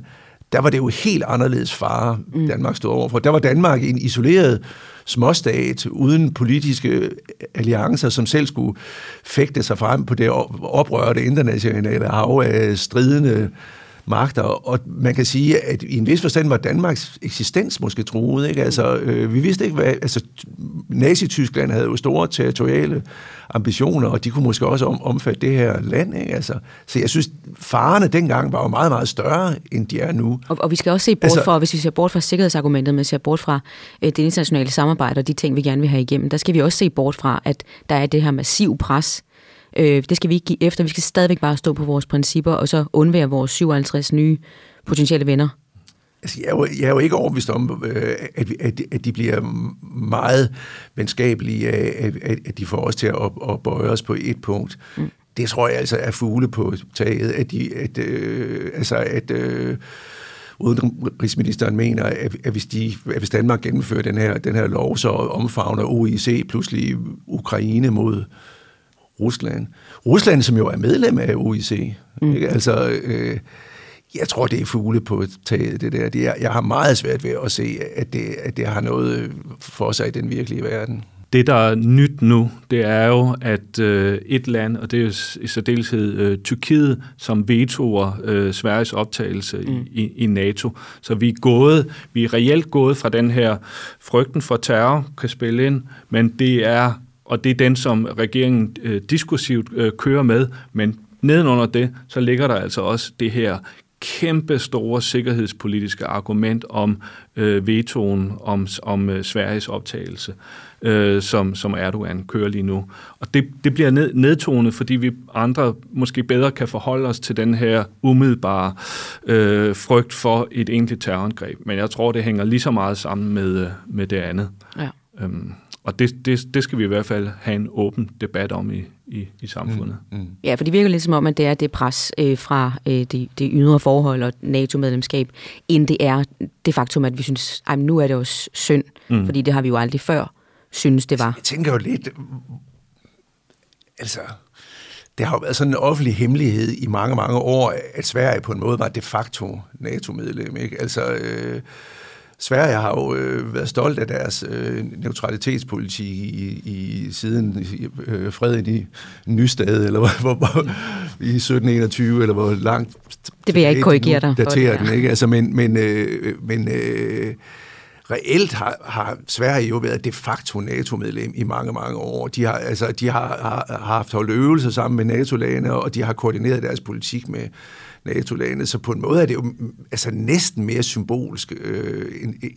der var det jo helt anderledes fare, mm. Danmark stod overfor. Der var Danmark en isoleret småstat, uden politiske alliancer, som selv skulle fægte sig frem på det oprørte internationale hav af stridende magter, og man kan sige, at i en vis forstand var Danmarks eksistens måske truet. Ikke? Altså, øh, vi vidste ikke, hvad... Altså, Nazi-Tyskland havde jo store territoriale ambitioner, og de kunne måske også om, omfatte det her land. Ikke? Altså, så jeg synes, farerne dengang var jo meget, meget større, end de er nu. Og, og vi skal også se bort altså, fra, hvis vi ser bort fra sikkerhedsargumentet, men ser bort fra øh, det internationale samarbejde og de ting, vi gerne vil have igennem, der skal vi også se bort fra, at der er det her massiv pres Øh, det skal vi ikke give efter. Vi skal stadigvæk bare stå på vores principper, og så undvære vores 57 nye potentielle venner. Altså, jeg, er jo, jeg er jo ikke overbevist om, øh, at, at, at de bliver meget venskabelige af, at, at de får os til at, at bøje os på et punkt. Mm. Det tror jeg altså er fugle på taget, at, de, at, øh, altså, at øh, udenrigsministeren mener, at, at, hvis de, at hvis Danmark gennemfører den her, den her lov, så omfavner OIC pludselig Ukraine mod, Rusland. Rusland, som jo er medlem af OIC. Mm. Ikke? Altså, øh, jeg tror, det er fugle på taget, det der. Det er, jeg har meget svært ved at se, at det, at det har noget for sig i den virkelige verden. Det, der er nyt nu, det er jo, at øh, et land, og det er i særdeleshed øh, Tyrkiet, som vetoer øh, Sveriges optagelse mm. i, i NATO. Så vi er gået, vi er reelt gået fra den her frygten for terror, kan spille ind, men det er og det er den, som regeringen øh, diskursivt øh, kører med, men nedenunder det, så ligger der altså også det her kæmpe store sikkerhedspolitiske argument om øh, vetoen om, om øh, Sveriges optagelse, øh, som, som Erdogan kører lige nu. Og det, det bliver ned, nedtonet, fordi vi andre måske bedre kan forholde os til den her umiddelbare øh, frygt for et egentligt terrorangreb. Men jeg tror, det hænger lige så meget sammen med, øh, med det andet. Ja. Øhm, Og det, det, det skal vi i hvert fald have en åben debat om i, i, i samfundet. Mm, mm. Ja, for det virker lidt som om, at det er det pres øh, fra øh, det, det ydre forhold og NATO-medlemskab, end det er det faktum, at vi synes, at nu er det også synd, mm. fordi det har vi jo aldrig før synes, det var. Jeg tænker jo lidt, altså, det har jo været sådan en offentlig hemmelighed i mange, mange år, at Sverige på en måde var de facto NATO-medlem. Ikke? Altså, øh, Sverige har jo øh, været stolt af deres øh, neutralitetspolitik i, i siden øh, freden i Nystad, eller hvor, hvor, i 1721, eller hvor langt... Det vil jeg ikke korrigere dig for. Det den, ikke? Altså, men men, øh, men øh, reelt har, har Sverige jo været de facto NATO-medlem i mange, mange år. De har, altså, de har, har, har haft holdt øvelser sammen med NATO-lande, og de har koordineret deres politik med NATO-lande, så på en måde er det jo altså næsten mere symbolsk, øh,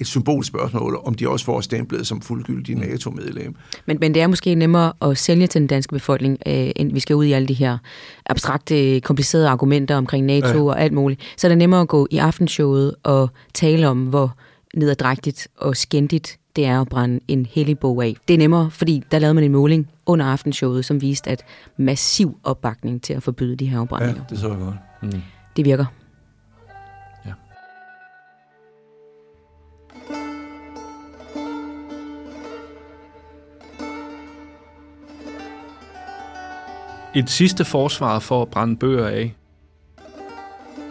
et symbolsk spørgsmål, om de også får stemplet som fuldgyldig mm. NATO-medlem. Men, men det er måske nemmere at sælge til den danske befolkning, øh, end vi skal ud i alle de her abstrakte, komplicerede argumenter omkring NATO ja. og alt muligt. Så er det nemmere at gå i aftenshowet og tale om, hvor nederdrægtigt og skændigt det er at brænde en hellig bog af. Det er nemmere, fordi der lavede man en måling under aftenshowet, som viste, at massiv opbakning til at forbyde de her afbrændinger. Ja, det så jeg godt. Mm. Det virker. Ja. Et sidste forsvar for at brænde bøger af.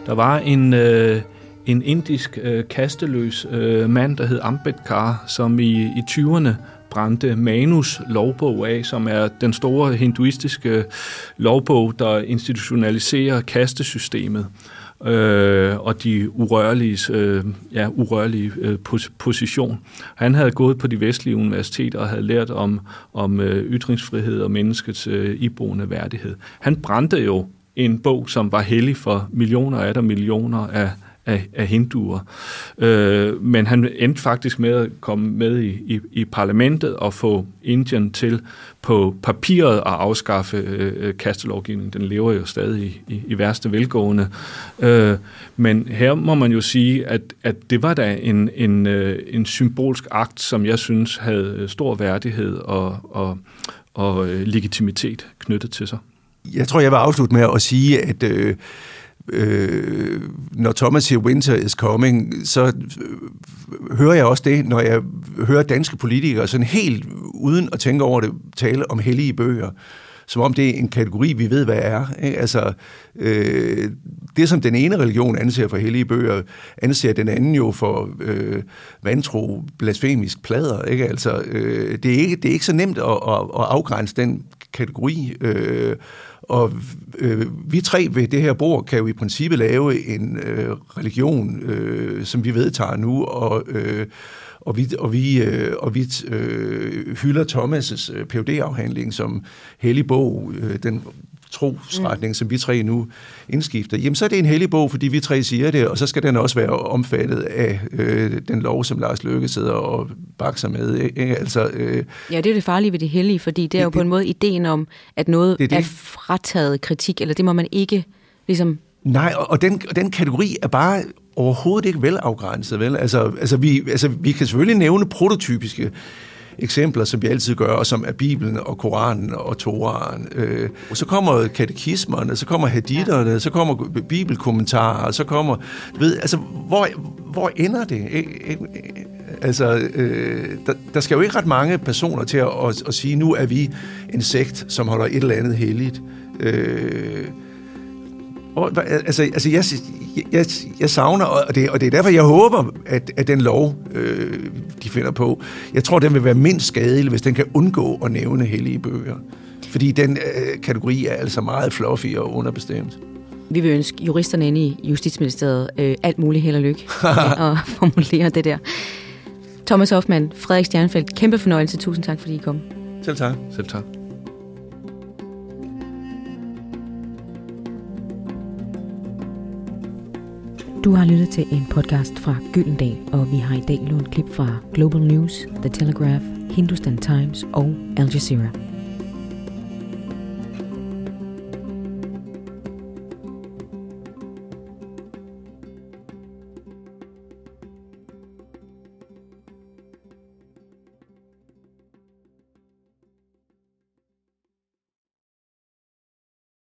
Der var en... Øh, en indisk øh, kasteløs øh, mand, der hed Ambedkar, som i, i 20'erne brændte Manus lovbog af, som er den store hinduistiske lovbog, der institutionaliserer kastesystemet øh, og de urørlige, øh, ja, urørlige øh, pos- position. Han havde gået på de vestlige universiteter og havde lært om, om øh, ytringsfrihed og menneskets øh, iboende værdighed. Han brændte jo en bog, som var hellig for millioner af der millioner af af, af hinduer. Øh, men han endte faktisk med at komme med i, i, i parlamentet og få Indien til på papiret at afskaffe øh, kastelovgivningen. Den lever jo stadig i, i, i værste velgående. Øh, men her må man jo sige, at, at det var da en, en, øh, en symbolsk akt, som jeg synes havde øh, stor værdighed og, og, og øh, legitimitet knyttet til sig. Jeg tror, jeg vil afslutte med at sige, at øh, øh, når Thomas siger winter is coming, så øh, hører jeg også det, når jeg hører danske politikere sådan helt uden at tænke over det, tale om hellige bøger som om det er en kategori, vi ved, hvad er. Ikke? Altså, øh, det, som den ene religion anser for hellige bøger, anser den anden jo for øh, vantro, blasfemisk plader. Ikke? Altså, øh, det, er ikke, det er ikke så nemt at, at, at afgrænse den kategori. Øh, og øh, vi tre ved det her bord kan jo i princippet lave en øh, religion, øh, som vi vedtager nu, og, øh, og vi, og vi, øh, og vi øh, hylder Thomas' øh, phd afhandling som hellig bog, øh, den trosretning, mm. som vi tre nu indskifter, jamen så er det en hellig bog, fordi vi tre siger det, og så skal den også være omfattet af øh, den lov, som Lars Løkke sidder og bakser med. Ikke? Altså, øh, ja, det er det farlige ved det hellige, fordi det er det, jo på en måde ideen om, at noget det, det. er frataget kritik, eller det må man ikke ligesom... Nej, og, og den, den kategori er bare overhovedet ikke velafgrænset, vel? Altså, altså, vi, altså, vi kan selvfølgelig nævne prototypiske eksempler, som vi altid gør, og som er Bibelen og Koranen og Toraen. Øh, og så kommer katekismerne, så kommer haditterne, så kommer bibelkommentarer, så kommer... Du ved, altså, hvor, hvor ender det? Altså, øh, der, der skal jo ikke ret mange personer til at, at, at sige, nu er vi en sekt, som holder et eller andet helligt. Øh, og, altså, altså jeg, jeg, jeg savner, og det, og det er derfor, jeg håber, at, at den lov, øh, de finder på, jeg tror, den vil være mindst skadelig, hvis den kan undgå at nævne hellige bøger. Fordi den øh, kategori er altså meget fluffy og underbestemt. Vi vil ønske juristerne inde i Justitsministeriet øh, alt muligt held og lykke med at formulere det der. Thomas Hoffmann, Frederik Stjernfeldt, kæmpe fornøjelse. Tusind tak, fordi I kom. Selv tak. Selv tak. Du har lyttet til en podcast fra Gyldendal, og vi har i dag lånt klip fra Global News, The Telegraph, Hindustan Times og Al Jazeera.